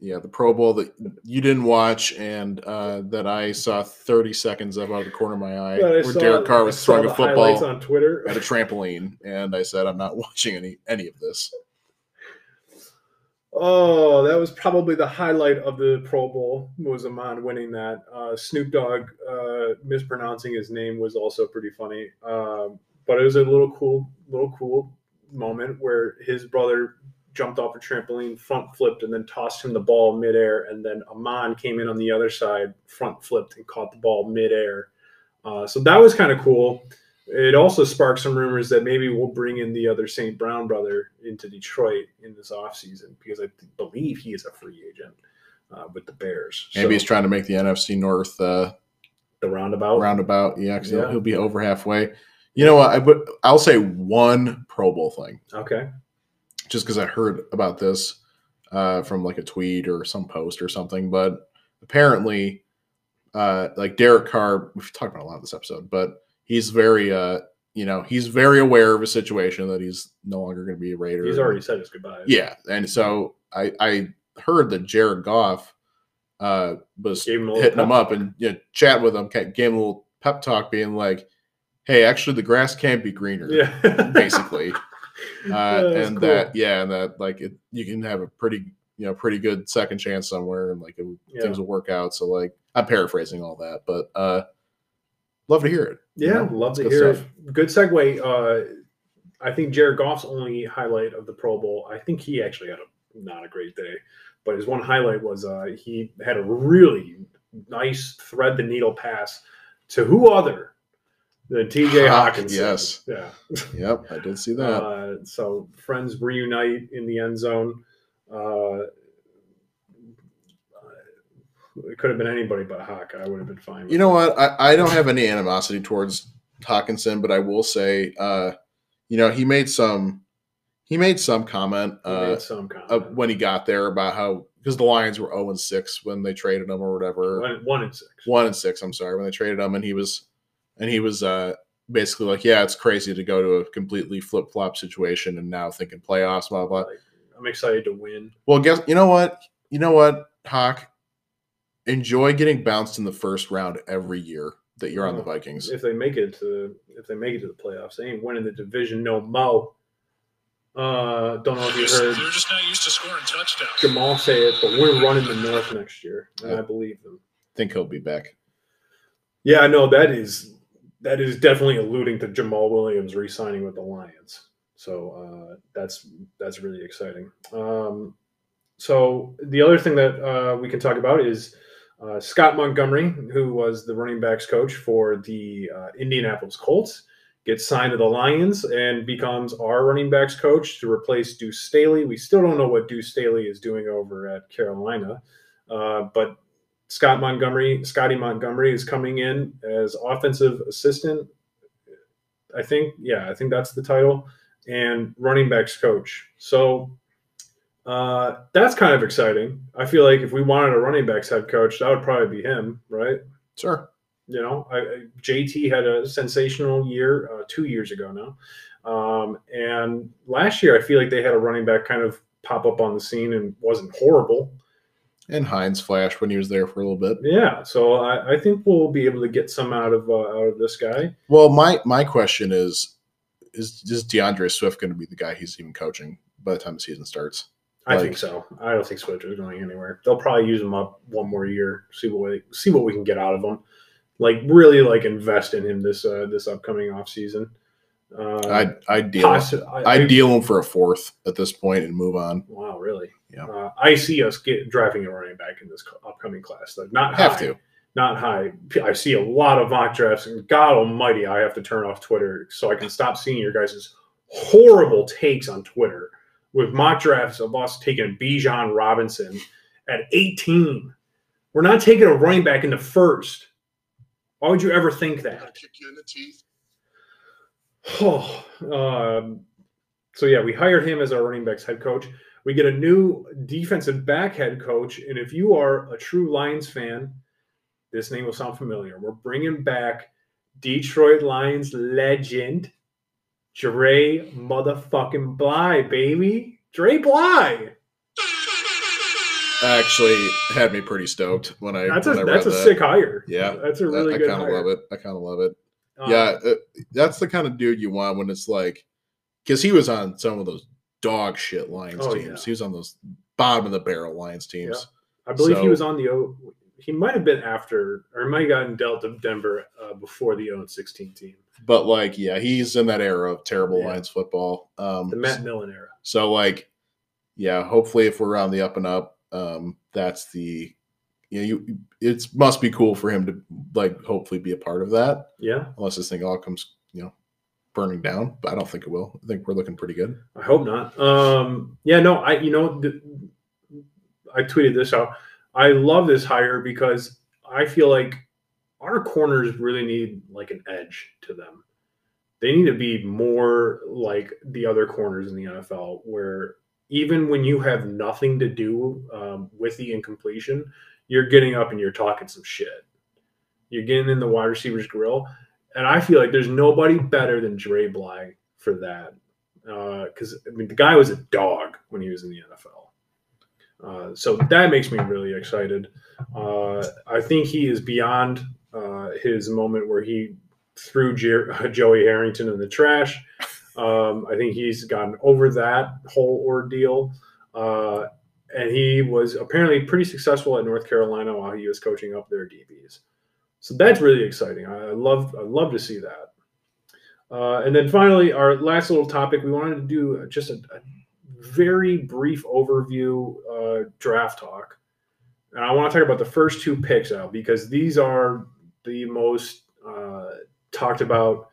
[SPEAKER 3] Yeah, the Pro Bowl that you didn't watch and uh, that I saw 30 seconds of out of the corner of my eye, where
[SPEAKER 1] saw-
[SPEAKER 3] Derek Carr was throwing a football
[SPEAKER 1] on Twitter.
[SPEAKER 3] at a trampoline, and I said I'm not [LAUGHS] watching any any of this.
[SPEAKER 1] Oh, that was probably the highlight of the Pro Bowl was Amon winning that. Uh, Snoop Dogg uh, mispronouncing his name was also pretty funny. Um, but it was a little cool, little cool moment where his brother jumped off a trampoline, front flipped, and then tossed him the ball midair, and then Amon came in on the other side, front flipped, and caught the ball midair. Uh, so that was kind of cool. It also sparked some rumors that maybe we'll bring in the other St. Brown brother into Detroit in this offseason because I believe he is a free agent uh, with the Bears.
[SPEAKER 3] Maybe
[SPEAKER 1] So,
[SPEAKER 3] he's trying to make the NFC North uh,
[SPEAKER 1] the roundabout.
[SPEAKER 3] roundabout. Yeah, 'cause he'll-
[SPEAKER 1] Yeah.
[SPEAKER 3] he'll be over halfway. You know what? I would. I'll say one Pro Bowl thing.
[SPEAKER 1] Okay.
[SPEAKER 3] Just because I heard about this uh, from like a tweet or some post or something. But apparently, uh, like Derek Carr, we've talked about a lot of this episode, but he's very, uh, you know, he's very aware of a situation that he's no longer going to be a Raider.
[SPEAKER 1] He's already said his goodbyes.
[SPEAKER 3] yeah, and so I I heard that Jared Goff uh, was
[SPEAKER 1] him
[SPEAKER 3] hitting him up and you know, chat with him, gave him a little pep talk, being like, hey, actually, the grass can't be greener.
[SPEAKER 1] Yeah, [LAUGHS]
[SPEAKER 3] basically. Uh, and
[SPEAKER 1] cool.
[SPEAKER 3] that, yeah, and that, like, it, you can have a pretty, you know, pretty good second chance somewhere, and like it,
[SPEAKER 1] Yeah.
[SPEAKER 3] things will work out. So, like, I'm paraphrasing all that, but uh, love to hear it. you
[SPEAKER 1] Yeah,
[SPEAKER 3] know?
[SPEAKER 1] love
[SPEAKER 3] It's
[SPEAKER 1] to hear
[SPEAKER 3] stuff.
[SPEAKER 1] it. Good segue. Uh, I think Jared Goff's only highlight of the Pro Bowl. I think he actually had a not a great day, but his one highlight was uh, he had a really nice thread the needle pass to who other than T.J.
[SPEAKER 3] Hawk,
[SPEAKER 1] Hawkins.
[SPEAKER 3] yes.
[SPEAKER 1] yeah.
[SPEAKER 3] Yep, I did see that.
[SPEAKER 1] Uh, so friends reunite in the end zone. Uh, it could have been anybody but Hawk. I would have been fine.
[SPEAKER 3] You know what? I, I don't have any animosity towards Hockenson, but I will say, uh, you know, he made some he made some comment uh,
[SPEAKER 1] made some comment.
[SPEAKER 3] uh, when he got there about how because the Lions were zero and six when they traded him or whatever.
[SPEAKER 1] one, one and six.
[SPEAKER 3] one and six. I'm sorry when they traded him, and he was, and he was uh, basically like, yeah, it's crazy to go to a completely flip flop situation, and now thinking playoffs, blah blah. blah.
[SPEAKER 1] I'm excited to win.
[SPEAKER 3] Well, guess you know what? You know what, Hawk, enjoy getting bounced in the first round every year that you're on the Vikings.
[SPEAKER 1] If they make it to if they make it to the playoffs, they ain't winning the division no mo. Uh, don't know if you heard
[SPEAKER 2] They're just not used to scoring touchdowns.
[SPEAKER 1] Jamaal say it, but we're running the North next year, and
[SPEAKER 3] Yeah.
[SPEAKER 1] I believe them.
[SPEAKER 3] think he'll be back.
[SPEAKER 1] Yeah, I know that is that is definitely alluding to Jamaal Williams re-signing with the Lions. So uh, that's that's really exciting. Um, so the other thing that uh, we can talk about is uh, Scott Montgomery, who was the running backs coach for the uh, Indianapolis Colts, gets signed to the Lions and becomes our running backs coach to replace Deuce Staley. We still don't know what Deuce Staley is doing over at Carolina, uh, but Scott Montgomery, Scottie Montgomery is coming in as offensive assistant. I think, yeah, I think that's the title, and running backs coach. So uh, that's kind of exciting. I feel like if we wanted a running backs head coach, that would probably be him, right?
[SPEAKER 3] Sure.
[SPEAKER 1] You know, I, I- JT had a sensational year uh, two years ago now, um, and last year I feel like they had a running back kind of pop up on the scene and wasn't horrible.
[SPEAKER 3] And Heinz flashed when he was there for a little bit.
[SPEAKER 1] Yeah, so I, I think we'll be able to get some out of uh, out of this guy.
[SPEAKER 3] Well, my my question is, is is DeAndre Swift going to be the guy he's even coaching by the time the season starts?
[SPEAKER 1] I
[SPEAKER 3] Like-
[SPEAKER 1] think so. I don't think Swift is going anywhere. They'll probably use him up one more year, see what we, see what we can get out of him. Like really, like invest in him this uh, this upcoming offseason. Uh,
[SPEAKER 3] I'd I'd deal
[SPEAKER 1] possi- I,
[SPEAKER 3] I'd
[SPEAKER 1] I-
[SPEAKER 3] deal him for a fourth at this point and move on.
[SPEAKER 1] Wow, really?
[SPEAKER 3] Yeah.
[SPEAKER 1] Uh, I see us get drafting a running back in this upcoming class. Like not
[SPEAKER 3] Have
[SPEAKER 1] high,
[SPEAKER 3] to.
[SPEAKER 1] not high. I see a lot of mock drafts, and God Almighty, I have to turn off Twitter so I can stop seeing your guys' horrible takes on Twitter with mock drafts of us taking Bijan Robinson at 18. We're not taking a running back in the first. Why would you ever think that?
[SPEAKER 2] gonna kick you in the teeth.
[SPEAKER 1] Oh, [SIGHS] um, so yeah, we hired him as our running backs head coach. We get a new defensive back head coach, and if you are a true Lions fan, this name will sound familiar. We're bringing back Detroit Lions legend Dre motherfucking Bly, baby, Dre Bly.
[SPEAKER 3] Actually, had me pretty stoked when I
[SPEAKER 1] That's a
[SPEAKER 3] when I
[SPEAKER 1] that's a
[SPEAKER 3] that.
[SPEAKER 1] sick hire.
[SPEAKER 3] Yeah,
[SPEAKER 1] that's a
[SPEAKER 3] That-
[SPEAKER 1] really
[SPEAKER 3] I
[SPEAKER 1] good
[SPEAKER 3] kind of love it. I kind of love it.
[SPEAKER 1] Um,
[SPEAKER 3] yeah, uh, that's the kind of dude you want when it's like, because he was on some of those dog shit Lions
[SPEAKER 1] Oh,
[SPEAKER 3] teams.
[SPEAKER 1] yeah.
[SPEAKER 3] He was on those bottom of the barrel Lions teams.
[SPEAKER 1] I believe he was on the O. He might have been after, or might have gotten dealt to Denver uh, before the 0 16 team,
[SPEAKER 3] But like, yeah, he's in that era of terrible
[SPEAKER 1] Yeah.
[SPEAKER 3] Lions football. Um,
[SPEAKER 1] the Matt Millen era.
[SPEAKER 3] so like, yeah, hopefully if we're on the up and up, um, that's the, you know, you it must be cool for him to like hopefully be a part of that.
[SPEAKER 1] Yeah,
[SPEAKER 3] Unless this thing all comes, burning down. But I don't think it will. I think we're looking pretty good.
[SPEAKER 1] I hope not. Um, yeah, no, I you know, th- I tweeted this out. I love this hire because I feel like our corners really need like an edge to them. They need to be more like the other corners in the NFL, where even when you have nothing to do um, with the incompletion, you're getting up and you're talking some shit. You're getting in the wide receiver's grill, and I feel like there's nobody better than Dre Bly for that because I mean the guy was a dog when he was in the NFL. Uh, so that makes me really excited. Uh, I think he is beyond uh, his moment where he threw Jer- [LAUGHS] Joey Harrington in the trash. Um, I think he's gotten over that whole ordeal. Uh, and he was apparently pretty successful at North Carolina while he was coaching up their DBs. So that's really exciting. I love I love to see that. Uh, and then finally, our last little topic, we wanted to do just a, a very brief overview uh, draft talk. And I want to talk about the first two picks out because these are the most uh, talked about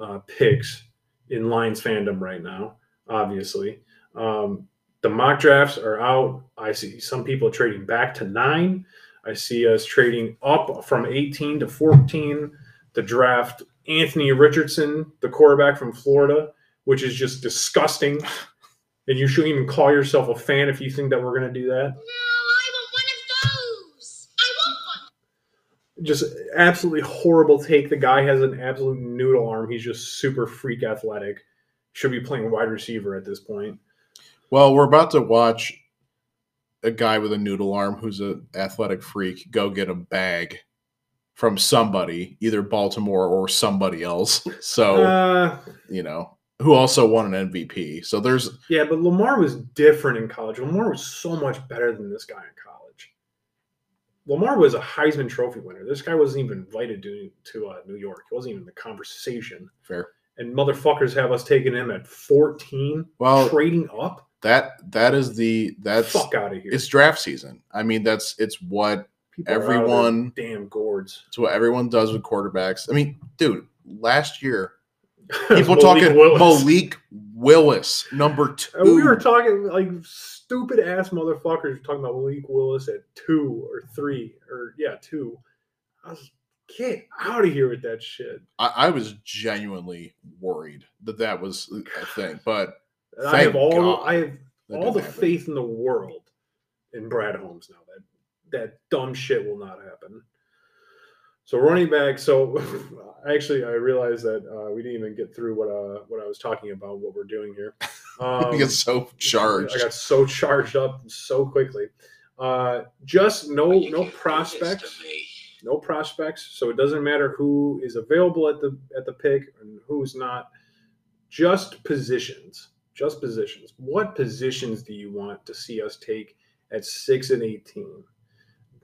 [SPEAKER 1] uh, picks in Lions fandom right now, obviously. Um, the mock drafts are out. I see some people trading back to nine. I see us trading up from 18 to 14 to draft Anthony Richardson, the quarterback from Florida, which is just disgusting. And you shouldn't even call yourself a fan if you think that we're going to do that.
[SPEAKER 5] No, I want one of those. I want one.
[SPEAKER 1] Just absolutely horrible take. The guy has an absolute noodle arm. He's just super freak athletic. Should be playing wide receiver at this point.
[SPEAKER 3] Well, we're about to watch a guy with a noodle arm who's an athletic freak go get a bag from somebody, either Baltimore or somebody else. [LAUGHS] So,
[SPEAKER 1] Uh,
[SPEAKER 3] you know, who also won an MVP. So there's
[SPEAKER 1] yeah, but Lamar was different in college. Lamar was so much better than this guy in college. Lamar was a Heisman Trophy winner. This guy wasn't even invited to to uh, New York. He wasn't even in the conversation.
[SPEAKER 3] fair.
[SPEAKER 1] And motherfuckers have us taking him at fourteen,
[SPEAKER 3] Well,
[SPEAKER 1] trading up.
[SPEAKER 3] That that is the that's
[SPEAKER 1] Fuck out of here.
[SPEAKER 3] it's draft season. I mean, that's it's what
[SPEAKER 1] People are out of their
[SPEAKER 3] everyone-
[SPEAKER 1] damn gourds.
[SPEAKER 3] it's what everyone does with quarterbacks. I mean, dude, last year [LAUGHS] people
[SPEAKER 1] Malik
[SPEAKER 3] talking
[SPEAKER 1] Willis.
[SPEAKER 3] Malik Willis, number two. [LAUGHS]
[SPEAKER 1] And we were talking like stupid ass motherfuckers talking about Malik Willis at two or three or yeah two. I was get out of here with that shit.
[SPEAKER 3] I, I was genuinely worried that that was a thing, but
[SPEAKER 1] And I have all
[SPEAKER 3] God
[SPEAKER 1] I have
[SPEAKER 3] that
[SPEAKER 1] all the
[SPEAKER 3] happen.
[SPEAKER 1] faith in the world in Brad Holmes now that that dumb shit will not happen. So running back. So [LAUGHS] actually, I realized that uh, we didn't even get through what uh, what I was talking about. What we're doing here. [LAUGHS] Um,
[SPEAKER 3] we get so charged.
[SPEAKER 1] I got so charged up so quickly. Uh, just no no
[SPEAKER 2] can't do this
[SPEAKER 1] prospects, no prospects. So it doesn't matter who is available at the at the pick and who's not. Just positions. Just positions. What positions do you want to see us take at six and eighteen?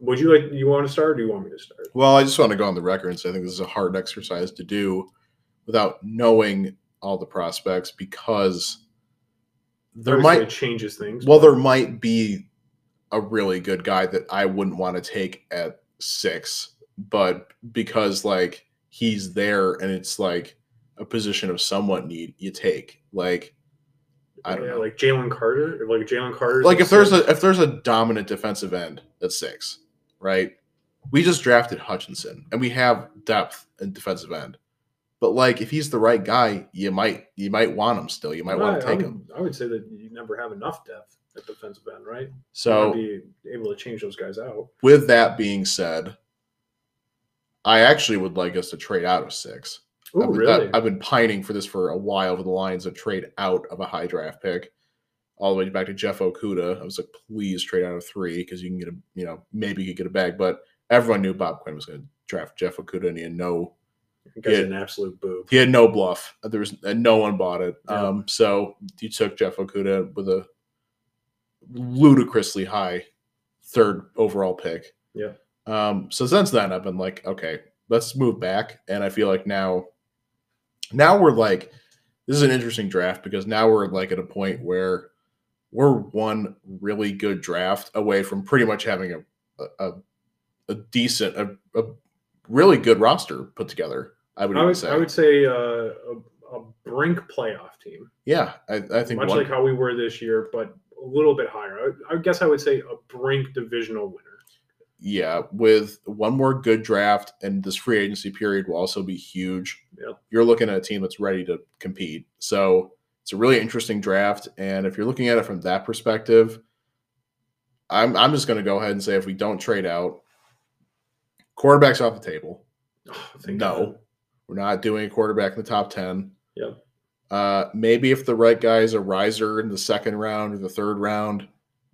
[SPEAKER 1] Would you like? You want to start? or Do you want me to start?
[SPEAKER 3] Well, I just want to go on the record and say I think this is a hard exercise to do without knowing all the prospects because there might
[SPEAKER 1] it changes things.
[SPEAKER 3] well there might be a really good guy that I wouldn't want to take at six, but because like he's there and it's like a position of somewhat need, you take like I don't
[SPEAKER 1] yeah,
[SPEAKER 3] know.
[SPEAKER 1] like Jalen Carter. Like Jalen Carter.
[SPEAKER 3] like if there's a if there's a dominant defensive end at six, right? We just drafted Hutchinson and we have depth in defensive end. But like if he's the right guy, you might you might want him still. You might want to take
[SPEAKER 1] I
[SPEAKER 3] him.
[SPEAKER 1] I would say that you never have enough depth at defensive end, right?
[SPEAKER 3] So
[SPEAKER 1] be able to change those guys out.
[SPEAKER 3] with that being said, I actually would like us to trade out of six.
[SPEAKER 1] Ooh,
[SPEAKER 3] I've, been,
[SPEAKER 1] really?
[SPEAKER 3] I've been pining for this for a while for the Lions to trade out of a high draft pick. All the way back to Jeff Okudah. I was like, please trade out of three because you can get a, you know, maybe you could get a bag. But everyone knew Bob Quinn was going to draft Jeff Okudah and he had no,
[SPEAKER 1] He
[SPEAKER 3] yeah.
[SPEAKER 1] an absolute boob.
[SPEAKER 3] he had no bluff. There was, and no one bought it.
[SPEAKER 1] Yeah.
[SPEAKER 3] Um, so you took Jeff Okudah with a ludicrously high third overall pick.
[SPEAKER 1] Yeah.
[SPEAKER 3] Um, so since then, I've been like, okay, let's move back. And I feel like now, now we're like, this is an interesting draft because now we're like at a point where we're one really good draft away from pretty much having a a, a decent, a, a really good roster put together. I would
[SPEAKER 1] I would,
[SPEAKER 3] say,
[SPEAKER 1] I would say uh, a, a brink playoff team,
[SPEAKER 3] yeah, I, I think
[SPEAKER 1] much
[SPEAKER 3] one,
[SPEAKER 1] like how we were this year, but a little bit higher. I, I guess I would say a brink divisional winner.
[SPEAKER 3] Yeah, with one more good draft and this free agency period will also be huge. You're looking at a team that's ready to compete. So it's a really interesting draft. And if you're looking at it from that perspective, I'm I'm just gonna go ahead and say if we don't trade out, quarterbacks off the table. [SIGHS]
[SPEAKER 1] Oh,
[SPEAKER 3] No.
[SPEAKER 1] God.
[SPEAKER 3] We're not doing a quarterback in the top 10.
[SPEAKER 1] Yep.
[SPEAKER 3] Uh, maybe if the right guy is a riser in the second round or the third round,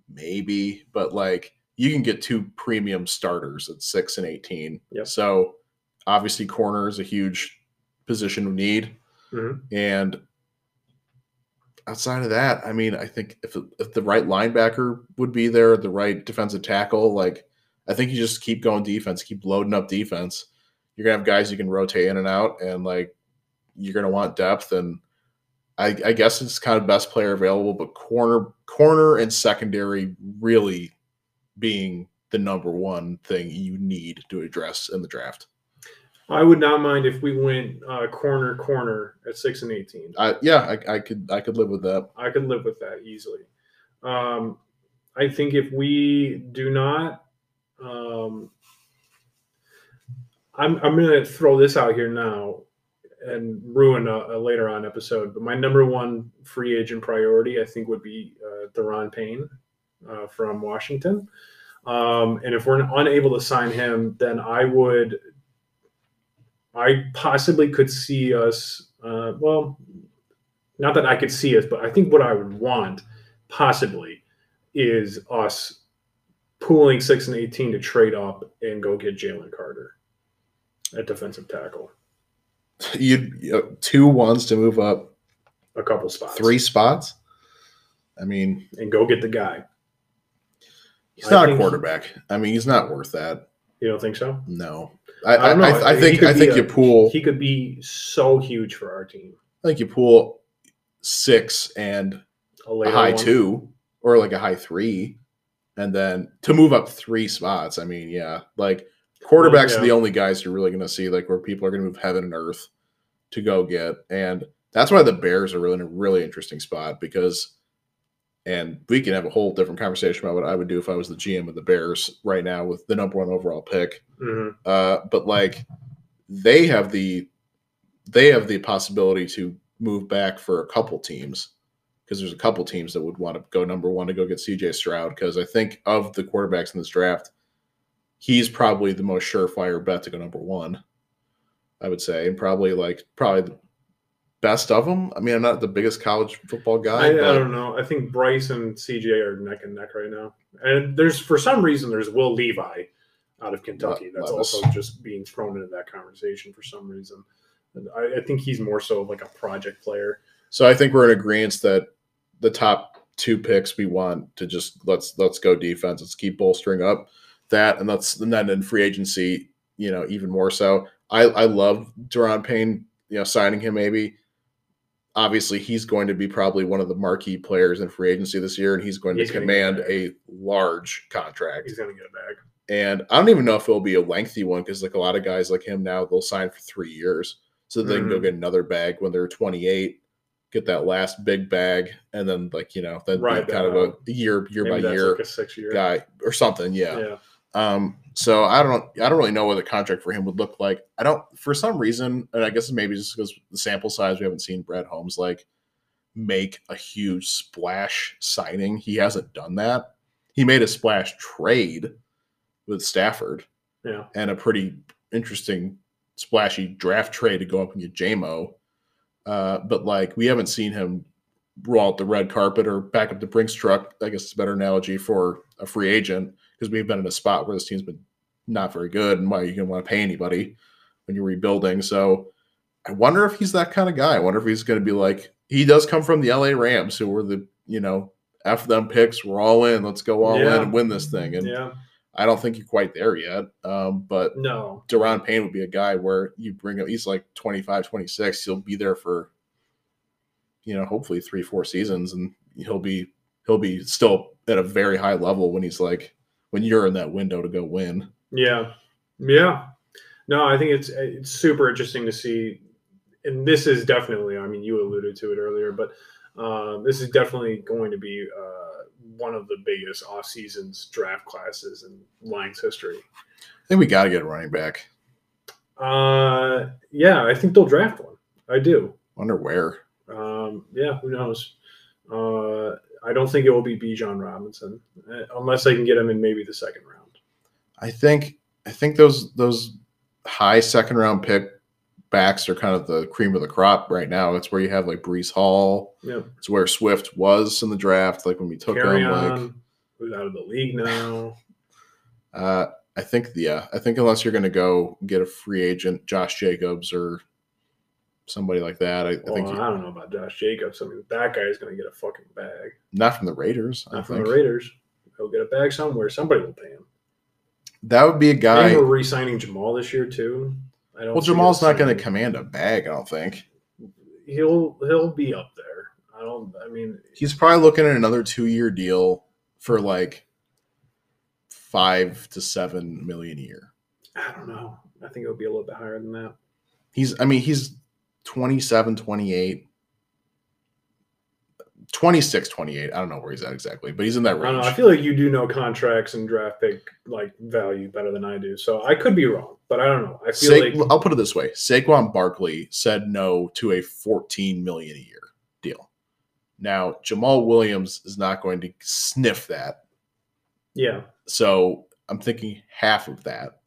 [SPEAKER 3] maybe. But like you can get two premium starters at six and 18.
[SPEAKER 1] Yep.
[SPEAKER 3] So obviously, corner is a huge position of need.
[SPEAKER 1] Mhm.
[SPEAKER 3] And outside of that, I mean, I think if if the right linebacker would be there, the right defensive tackle, like I think you just keep going defense, keep loading up defense. You're gonna have guys you can rotate in and out, and like you're gonna want depth. And I, I guess it's kind of best player available, but corner, corner, and secondary really being the number one thing you need to address in the draft.
[SPEAKER 1] I would not mind if we went uh, corner corner at six and eighteen.
[SPEAKER 3] I, yeah, I, I could I could live with that.
[SPEAKER 1] I could live with that easily. Um, I think if we do not, um, I'm I'm going to throw this out here now and ruin a, a later on episode. But my number one free agent priority, I think, would be uh, Daron Payne uh, from Washington. Um, and if we're unable to sign him, then I would, I possibly could see us. Uh, well, not that I could see us, but I think what I would want possibly is us pooling six and eighteen to trade up and go get Jalen Carter at defensive tackle.
[SPEAKER 3] You you- two ones to move up
[SPEAKER 1] A couple spots,
[SPEAKER 3] three spots. I mean,
[SPEAKER 1] and go get the guy.
[SPEAKER 3] He's not a quarterback. I mean, he's not worth that.
[SPEAKER 1] You don't think so?
[SPEAKER 3] No, I
[SPEAKER 1] I
[SPEAKER 3] I,
[SPEAKER 1] don't know.
[SPEAKER 3] I, I think I think
[SPEAKER 1] a-
[SPEAKER 3] you pull.
[SPEAKER 1] He could be so huge for our team.
[SPEAKER 3] I think you pull six and
[SPEAKER 1] A
[SPEAKER 3] a high
[SPEAKER 1] one.
[SPEAKER 3] two or like a high three, and then to move up three spots. I mean, yeah, like quarterbacks
[SPEAKER 1] Yeah.
[SPEAKER 3] are the only guys you're really going to see like where people are going to move heaven and earth to go get, and that's why the Bears are really in a really interesting spot because. And we can have a whole different conversation about what I would do if I was the GM of the Bears right now with the number one overall pick.
[SPEAKER 1] Mhm.
[SPEAKER 3] Uh, but like they have the they have the possibility to move back for a couple teams because there's a couple teams that would want to go number one to go get CJ Stroud because I think of the quarterbacks in this draft, he's probably the most surefire bet to go number one. I would say, and probably like probably the best of them. I mean, I'm not the biggest college football guy.
[SPEAKER 1] I, I don't know. I think Bryce and CJ are neck and neck right now. And there's for some reason there's Will Levi out of Kentucky. That's
[SPEAKER 3] Levis.
[SPEAKER 1] also just being thrown into that conversation for some reason. And I, I think he's more so of like a project player.
[SPEAKER 3] So I think we're in agreement that the top two picks we want to just let's let's go defense. Let's keep bolstering up that, and let's and then in free agency, you know, even more so. I I love Daron Payne. You know, signing him maybe. Obviously, he's going to be probably one of the marquee players in free agency this year, and he's going
[SPEAKER 1] He's
[SPEAKER 3] to command
[SPEAKER 1] get
[SPEAKER 3] a large contract.
[SPEAKER 1] He's gonna get it back.
[SPEAKER 3] And I don't even know if it'll be a lengthy one because like a lot of guys like him now, they'll sign for three years. So they can go
[SPEAKER 1] Mhm.
[SPEAKER 3] get another bag when they're 28, get that last big bag, and then like, you know, then be kind of
[SPEAKER 1] out.
[SPEAKER 3] a year year
[SPEAKER 1] Maybe
[SPEAKER 3] by
[SPEAKER 1] that's
[SPEAKER 3] year
[SPEAKER 1] like a six year
[SPEAKER 3] guy or something. Yeah.
[SPEAKER 1] Yeah.
[SPEAKER 3] Um, so I don't I don't really know what the contract for him would look like. I don't for some reason, and I guess maybe just because the sample size we haven't seen Brad Holmes like make a huge splash signing. He hasn't done that. He made a splash trade with Stafford
[SPEAKER 1] Yeah.
[SPEAKER 3] and a pretty interesting splashy draft trade to go up and get Jamo. Uh, but like we haven't seen him roll out the red carpet or back up the Brinks truck. I guess it's a better analogy for a free agent because we've been in a spot where this team's been not very good and why you can want to pay anybody when you're rebuilding. So I wonder if he's that kind of guy. I wonder if he's going to be like he does come from the LA Rams, who were the you know f them picks. We're all in. Let's go all
[SPEAKER 1] Yeah.
[SPEAKER 3] in and win this thing. And
[SPEAKER 1] Yeah.
[SPEAKER 3] I don't think you're quite there yet. Um, but
[SPEAKER 1] No.
[SPEAKER 3] Daron Payne would be a guy where you bring him, he's like 25, 26. He'll be there for, you know, hopefully three, four seasons and he'll be, he'll be still at a very high level when he's like, when you're in that window to go win.
[SPEAKER 1] Yeah, yeah. No, I think it's it's super interesting to see, and this is definitely. I mean, you alluded to it earlier, but uh, this is definitely going to be uh, one of the biggest off seasons draft classes in Lions history.
[SPEAKER 3] I think we got to get a running back.
[SPEAKER 1] Uh, yeah, I think they'll draft one. I do.
[SPEAKER 3] Wonder where.
[SPEAKER 1] Um, yeah, who knows? Uh, I don't think it will be Bijan Robinson uh, unless I can get him in maybe the second round.
[SPEAKER 3] I think, I think those, those high second round pick backs are kind of the cream of the crop right now. It's where you have like Breece Hall.
[SPEAKER 1] Yeah,
[SPEAKER 3] It's where Swift was in the draft. Like when we took
[SPEAKER 1] carry
[SPEAKER 3] him, like,
[SPEAKER 1] on. Who's out of the league now?
[SPEAKER 3] Uh, I think yeah. I think unless you're going to go get a free agent, Josh Jacobs or somebody like that. I, I
[SPEAKER 1] Well,
[SPEAKER 3] think
[SPEAKER 1] I don't know about Josh Jacobs. I mean, that guy is going to get a fucking bag.
[SPEAKER 3] not from the Raiders. I
[SPEAKER 1] Not from
[SPEAKER 3] think
[SPEAKER 1] the Raiders. He'll get a bag somewhere. Somebody will pay him.
[SPEAKER 3] that would be a guy.
[SPEAKER 1] think we're re-signing Jamaal this year too. I don't.
[SPEAKER 3] Well,
[SPEAKER 1] Jamaal's
[SPEAKER 3] not going to command a bag. I don't think
[SPEAKER 1] He'll he'll be up there. I don't. I mean,
[SPEAKER 3] he's probably looking at another two year deal for like five to seven million a year.
[SPEAKER 1] I don't know. I think it would be a little bit higher than that.
[SPEAKER 3] He's, I mean, he's 27, 28, 26, 28. I don't know where he's at exactly, but he's in that
[SPEAKER 1] I don't
[SPEAKER 3] range.
[SPEAKER 1] know. I feel like you do know contracts and draft pick like value better than I do. So I could be wrong, but I don't know. I feel
[SPEAKER 3] Sa-
[SPEAKER 1] like
[SPEAKER 3] I'll put it this way: Saquon Barkley said no to a 14 million a year deal. Now Jamaal Williams is not going to sniff that,
[SPEAKER 1] yeah,
[SPEAKER 3] so I'm thinking half of that.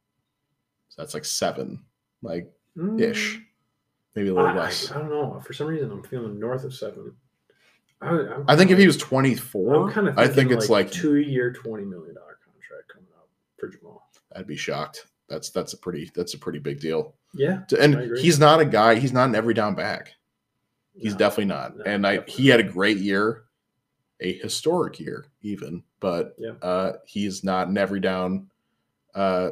[SPEAKER 3] So that's like seven, like
[SPEAKER 1] Mm,
[SPEAKER 3] ish, maybe a little
[SPEAKER 1] I-
[SPEAKER 3] less.
[SPEAKER 1] I don't know. For some reason, I'm feeling north of seven. I, I'm
[SPEAKER 3] I think if he was 24,
[SPEAKER 1] I'm kind of.
[SPEAKER 3] I think it's like
[SPEAKER 1] two year, twenty million dollar contract coming up for Jamaal.
[SPEAKER 3] I'd be shocked. That's that's a pretty that's a pretty big deal.
[SPEAKER 1] Yeah,
[SPEAKER 3] And he's not a guy. He's not an every down back. He's
[SPEAKER 1] No.
[SPEAKER 3] definitely not.
[SPEAKER 1] No,
[SPEAKER 3] and I he had a great year, a historic year even, but
[SPEAKER 1] Yeah.
[SPEAKER 3] uh he's not an every down uh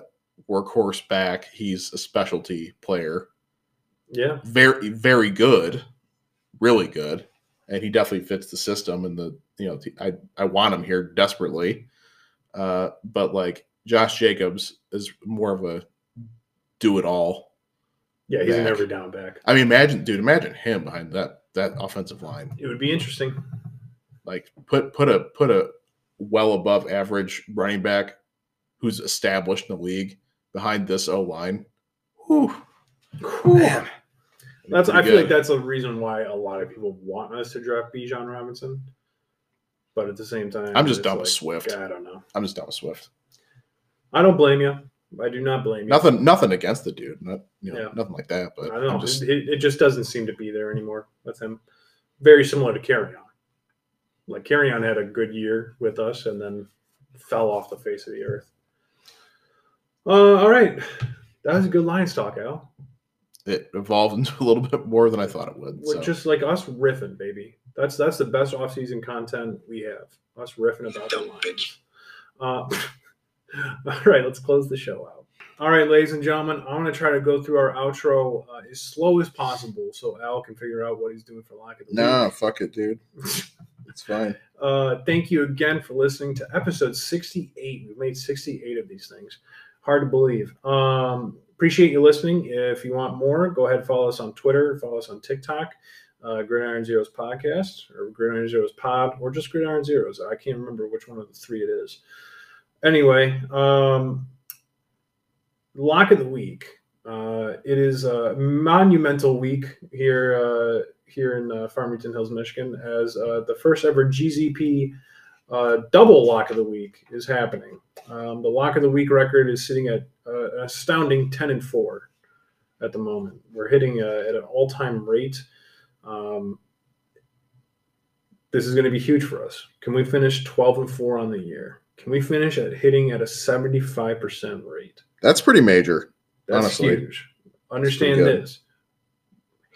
[SPEAKER 3] workhorse back. He's a specialty player.
[SPEAKER 1] Yeah,
[SPEAKER 3] Very very good. Really good. And he definitely fits the system and the you know I I want him here desperately. Uh but like Josh Jacobs is more of a do it all.
[SPEAKER 1] yeah, he's an every down back.
[SPEAKER 3] I mean imagine dude, imagine him behind that that offensive line.
[SPEAKER 1] It would be interesting.
[SPEAKER 3] like put put a put a well above average running back who's established in the league behind this O line. Whew. Man.
[SPEAKER 1] That's. I feel like that's a reason why a lot of people want us to draft Bijan Robinson. But at the same time,
[SPEAKER 3] I'm just done with Swift.
[SPEAKER 1] I don't know.
[SPEAKER 3] I'm just done with Swift.
[SPEAKER 1] I don't blame you. I do not blame you.
[SPEAKER 3] Nothing nothing against the dude. Not you know,
[SPEAKER 1] Yeah.
[SPEAKER 3] nothing like that. But
[SPEAKER 1] I don't know.
[SPEAKER 3] Just
[SPEAKER 1] it, it just doesn't seem to be there anymore with him. Very similar to Kerryon. Like Kerryon had a good year with us and then fell off the face of the earth. Uh, all right. That was a good line stock, Al.
[SPEAKER 3] It evolved [LAUGHS] into a little bit more than I thought it would.
[SPEAKER 1] We're
[SPEAKER 3] So.
[SPEAKER 1] Just like us riffing, baby. That's that's the best off-season content we have. Us riffing about the
[SPEAKER 2] Dumb
[SPEAKER 1] lines. Uh, [LAUGHS] all right, let's close the show out. All right, ladies and gentlemen, I'm going to try to go through our outro uh, as slow as possible so Al can figure out what he's doing for Lock of the
[SPEAKER 3] no,
[SPEAKER 1] Week.
[SPEAKER 3] fuck it, dude. [LAUGHS] It's fine.
[SPEAKER 1] Uh, thank you again for listening to episode 68. We've made 68 of these things. Hard to believe. Um, appreciate you listening. If you want more, go ahead and follow us on Twitter, follow us on TikTok, uh, Gridiron Zeros Podcast, or Gridiron Zeros Pod, or just Gridiron Zeros. I can't remember which one of the three it is. Anyway, um, lock of the week. Uh, it is a monumental week here uh, here in uh, Farmington Hills, Michigan, as uh, the first ever GZP uh, double lock of the week is happening. Um, the lock of the week record is sitting at uh, an astounding ten and four at the moment. We're hitting uh, at an all time rate. Um, this is going to be huge for us. Can we finish twelve and four on the year? Can we finish at hitting at a seventy five percent rate?
[SPEAKER 3] That's pretty major.
[SPEAKER 1] That's
[SPEAKER 3] Honestly.
[SPEAKER 1] huge. Understand this.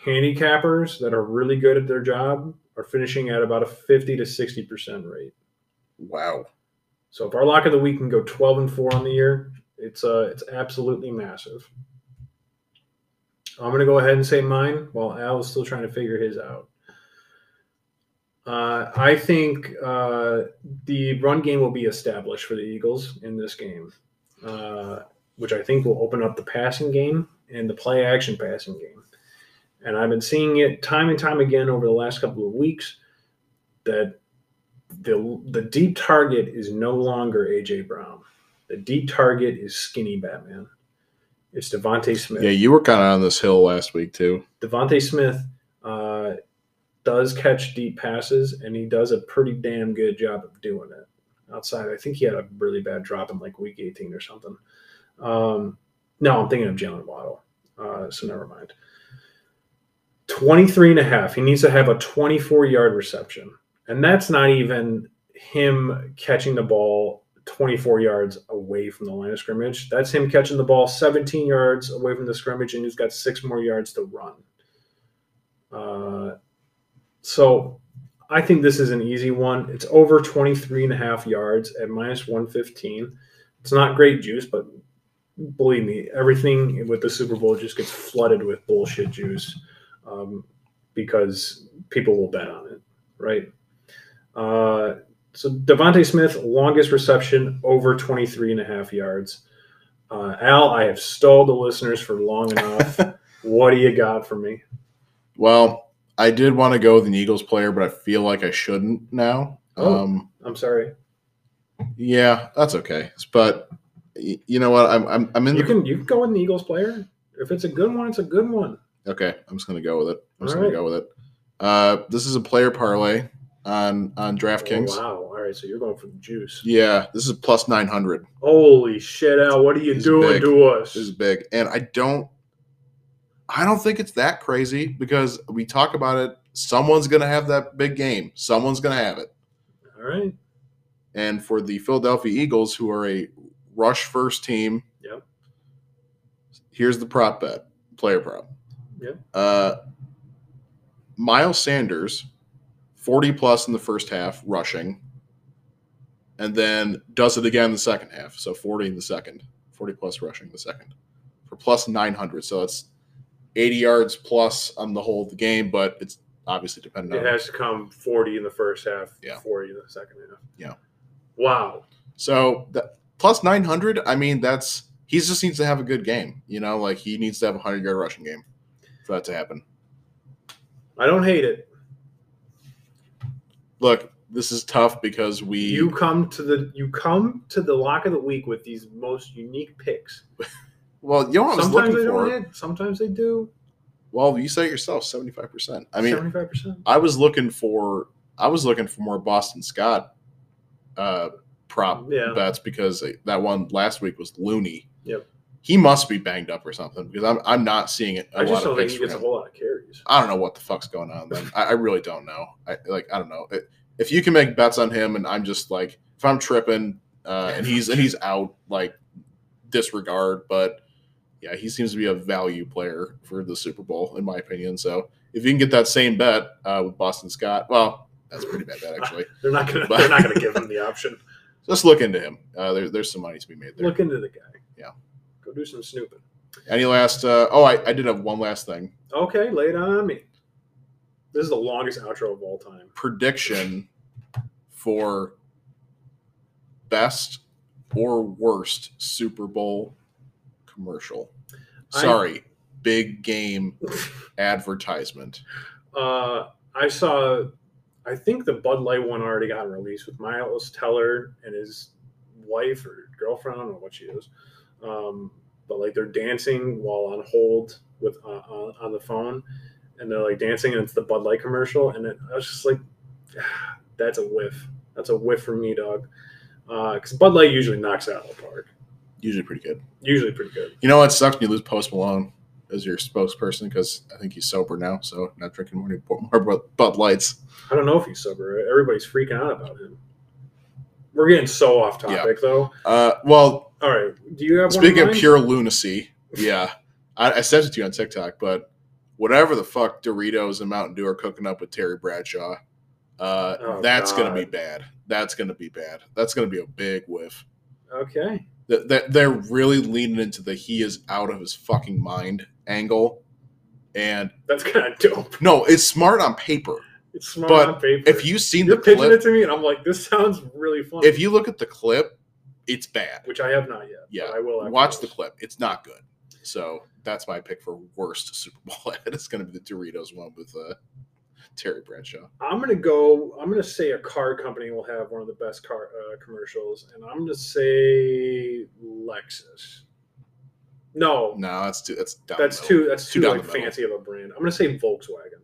[SPEAKER 1] Handicappers that are really good at their job are finishing at about a 50 to 60% rate.
[SPEAKER 3] Wow.
[SPEAKER 1] So if our lock of the week can go 12 and 4 on the year, it's uh it's absolutely massive. I'm gonna go ahead and say mine while Al is still trying to figure his out. Uh, I think uh, the run game will be established for the Eagles in this game, uh, which I think will open up the passing game and the play action passing game. And I've been seeing it time and time again over the last couple of weeks that the the deep target is no longer AJ Brown. The deep target is skinny Batman. It's DeVonta Smith.
[SPEAKER 3] Yeah, you were kind of on this hill last week too.
[SPEAKER 1] DeVonta Smith uh, does catch deep passes, and he does a pretty damn good job of doing it. Outside, I think he had a really bad drop in like week 18 or something. Um, no, I'm thinking of Jalen Waddle. Uh, so never mind. 23 and a half. He needs to have a 24 yard reception. And that's not even him catching the ball 24 yards away from the line of scrimmage. That's him catching the ball 17 yards away from the scrimmage, and he's got six more yards to run. Uh, so I think this is an easy one. It's over 23 and a half yards at minus 115. It's not great juice, but believe me, everything with the Super Bowl just gets flooded with bullshit juice um, because people will bet on it, right? Uh, so DeVonta Smith, longest reception, over 23 and a half yards. Uh, Al, I have stalled the listeners for long enough. [LAUGHS] what do you got for me?
[SPEAKER 3] Well, I did want to go with an Eagles player, but I feel like I shouldn't now.
[SPEAKER 1] Oh.
[SPEAKER 3] Um,
[SPEAKER 1] I'm sorry.
[SPEAKER 3] yeah, that's okay. But you know what? I'm I'm, I'm in
[SPEAKER 1] You
[SPEAKER 3] the
[SPEAKER 1] can you can go with an Eagles player. If it's a good one, it's a good one.
[SPEAKER 3] okay. I'm just gonna go with it. I'm just
[SPEAKER 1] All
[SPEAKER 3] gonna
[SPEAKER 1] right.
[SPEAKER 3] go with it. Uh, this is a player parlay on on DraftKings.
[SPEAKER 1] Oh, wow. All right, so you're going for the juice.
[SPEAKER 3] Yeah, this is plus nine hundred.
[SPEAKER 1] Holy shit, Al! What are you
[SPEAKER 3] This
[SPEAKER 1] doing
[SPEAKER 3] big.
[SPEAKER 1] to us?
[SPEAKER 3] This is big, and I don't, I don't think it's that crazy because we talk about it. Someone's gonna have that big game. Someone's gonna have it.
[SPEAKER 1] All right.
[SPEAKER 3] And for the Philadelphia Eagles, who are a rush first team,
[SPEAKER 1] Yep.
[SPEAKER 3] here's the prop bet, player prop.
[SPEAKER 1] Yep.
[SPEAKER 3] Uh, Miles Sanders, 40 plus in the first half, rushing, and then does it again in the second half. So 40 in the second, 40 plus rushing the second for plus 900. So it's 80 yards plus on the whole of the game, but it's obviously dependent
[SPEAKER 1] It
[SPEAKER 3] on.
[SPEAKER 1] It has to come 40 in the first half,
[SPEAKER 3] Yeah.
[SPEAKER 1] 40 in the second half.
[SPEAKER 3] Yeah.
[SPEAKER 1] Wow.
[SPEAKER 3] So that plus 900, I mean, that's he just needs to have a good game. You know, like he needs to have a 100 yard rushing game for that to happen.
[SPEAKER 1] I don't hate it.
[SPEAKER 3] Look, this is tough because we
[SPEAKER 1] You come to the you come to the lock of the week with these most unique picks. [LAUGHS]
[SPEAKER 3] well, you know what I was
[SPEAKER 1] sometimes they
[SPEAKER 3] looking
[SPEAKER 1] don't
[SPEAKER 3] for.
[SPEAKER 1] hit, sometimes they do.
[SPEAKER 3] Well, you say it yourself, 75%. I mean,
[SPEAKER 1] 75%.
[SPEAKER 3] I was looking for I was looking for more Boston Scott uh prop
[SPEAKER 1] Yeah.
[SPEAKER 3] bets because that one last week was loony.
[SPEAKER 1] Yep.
[SPEAKER 3] He must be banged up or something because I'm I'm not seeing it.
[SPEAKER 1] I just don't think he
[SPEAKER 3] for
[SPEAKER 1] gets a whole lot of carries.
[SPEAKER 3] I don't know what the fuck's going on. Then I, I really don't know. I like I don't know It- if you can make bets on him, and I'm just like if I'm tripping uh, and he's and he's out, like disregard. But yeah, he seems to be a value player for the Super Bowl in my opinion. So if you can get that same bet uh, with Boston Scott, well, that's a pretty bad bet actually. [LAUGHS]
[SPEAKER 1] They're not gonna
[SPEAKER 3] But-
[SPEAKER 1] they're not gonna give him the option. [LAUGHS]
[SPEAKER 3] Just look into him. Uh, there, there's some money to be made there.
[SPEAKER 1] Look into the guy.
[SPEAKER 3] Yeah.
[SPEAKER 1] Go do some snooping.
[SPEAKER 3] Any last? Uh, oh, I, I did have one last thing.
[SPEAKER 1] Okay, lay it on me. This is the longest outro of all time.
[SPEAKER 3] prediction for best or worst Super Bowl commercial.
[SPEAKER 1] I-
[SPEAKER 3] Sorry, big game advertisement. [LAUGHS]
[SPEAKER 1] Uh, I saw, I think the Bud Light one already got released with Miles Teller and his wife or girlfriend, I don't know what she is. Um, but like they're dancing while on hold with uh, on, on the phone, and they're like dancing, and it's the Bud Light commercial, and it, I was just like, [SIGHS] that's a whiff. That's a whiff for me, dog. Because Bud Light usually knocks out of the park.
[SPEAKER 3] Usually pretty good.
[SPEAKER 1] Usually pretty good.
[SPEAKER 3] You know what sucks when you lose Post Malone as your spokesperson because I think he's sober now, so not drinking more, [LAUGHS] more Bud- Bud Lights.
[SPEAKER 1] I don't know if he's sober. Everybody's freaking out about him. We're getting so off topic, though.
[SPEAKER 3] Uh, well,
[SPEAKER 1] All right. Do you have
[SPEAKER 3] Speaking
[SPEAKER 1] one
[SPEAKER 3] of
[SPEAKER 1] in
[SPEAKER 3] pure lunacy, yeah, I, I sent it to you on TikTok, but whatever the fuck Doritos and Mountain Dew are cooking up with Terry Bradshaw, uh,
[SPEAKER 1] Oh,
[SPEAKER 3] that's gonna be bad. That's gonna be bad. That's gonna be a big whiff.
[SPEAKER 1] Okay.
[SPEAKER 3] That, that they're really leaning into the he is out of his fucking mind angle, and
[SPEAKER 1] That's kind of dope.
[SPEAKER 3] no, it's smart on paper.
[SPEAKER 1] It's smart
[SPEAKER 3] But
[SPEAKER 1] on paper.
[SPEAKER 3] If you've seen
[SPEAKER 1] you're
[SPEAKER 3] the
[SPEAKER 1] pitching it to me, and I'm like, this sounds really funny.
[SPEAKER 3] if you look at the clip, it's bad.
[SPEAKER 1] which I have not yet. but
[SPEAKER 3] Yeah,
[SPEAKER 1] I will.
[SPEAKER 3] Watch the clip. It's not good. So that's my pick for worst Super Bowl ad. [LAUGHS] It's going to be the Doritos one with uh, Terry Bradshaw.
[SPEAKER 1] I'm gonna go. I'm gonna say a car company will have one of the best car uh, commercials, and I'm gonna say Lexus. No,
[SPEAKER 3] No, that's too. That's down
[SPEAKER 1] that's too. That's
[SPEAKER 3] Too
[SPEAKER 1] too like fancy of a brand. I'm gonna say Volkswagen.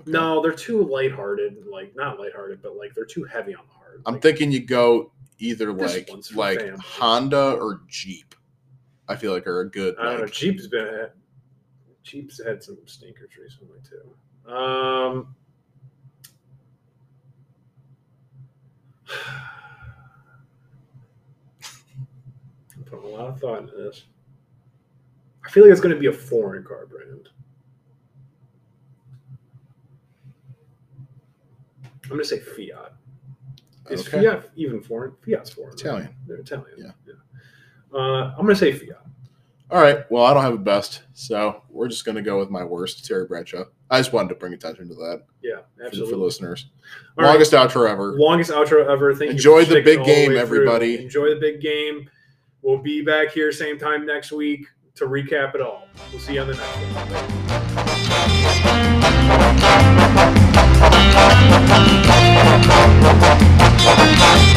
[SPEAKER 3] Okay.
[SPEAKER 1] No, they're too lighthearted. Like not lighthearted, but like they're too heavy on the heart.
[SPEAKER 3] I'm
[SPEAKER 1] Like,
[SPEAKER 3] thinking you go either like like. Honda or Jeep. I feel like are a good.
[SPEAKER 1] I don't
[SPEAKER 3] like, know.
[SPEAKER 1] Jeep's been Jeep's had some stinkers recently too. Um, [SIGHS] I'm putting a lot of thought into this. I feel like it's going to be a foreign car brand. I'm going to say Fiat. Is
[SPEAKER 3] Okay.
[SPEAKER 1] Fiat even foreign? Fiat's foreign. right?
[SPEAKER 3] Italian.
[SPEAKER 1] They're Italian.
[SPEAKER 3] Yeah.
[SPEAKER 1] Uh, I'm gonna say Fiat.
[SPEAKER 3] All right. Well, I don't have a best, so we're just gonna go with my worst, Terry Bradshaw. I just wanted to bring attention to that
[SPEAKER 1] Yeah,
[SPEAKER 3] for,
[SPEAKER 1] absolutely.
[SPEAKER 3] for listeners.
[SPEAKER 1] All right.
[SPEAKER 3] Longest outro ever.
[SPEAKER 1] Longest outro ever. Thank
[SPEAKER 3] Enjoy
[SPEAKER 1] you. for
[SPEAKER 3] the big
[SPEAKER 1] all the
[SPEAKER 3] game,
[SPEAKER 1] through.
[SPEAKER 3] everybody.
[SPEAKER 1] Enjoy the big game. We'll be back here same time next week to recap it all. We'll see you on the next one.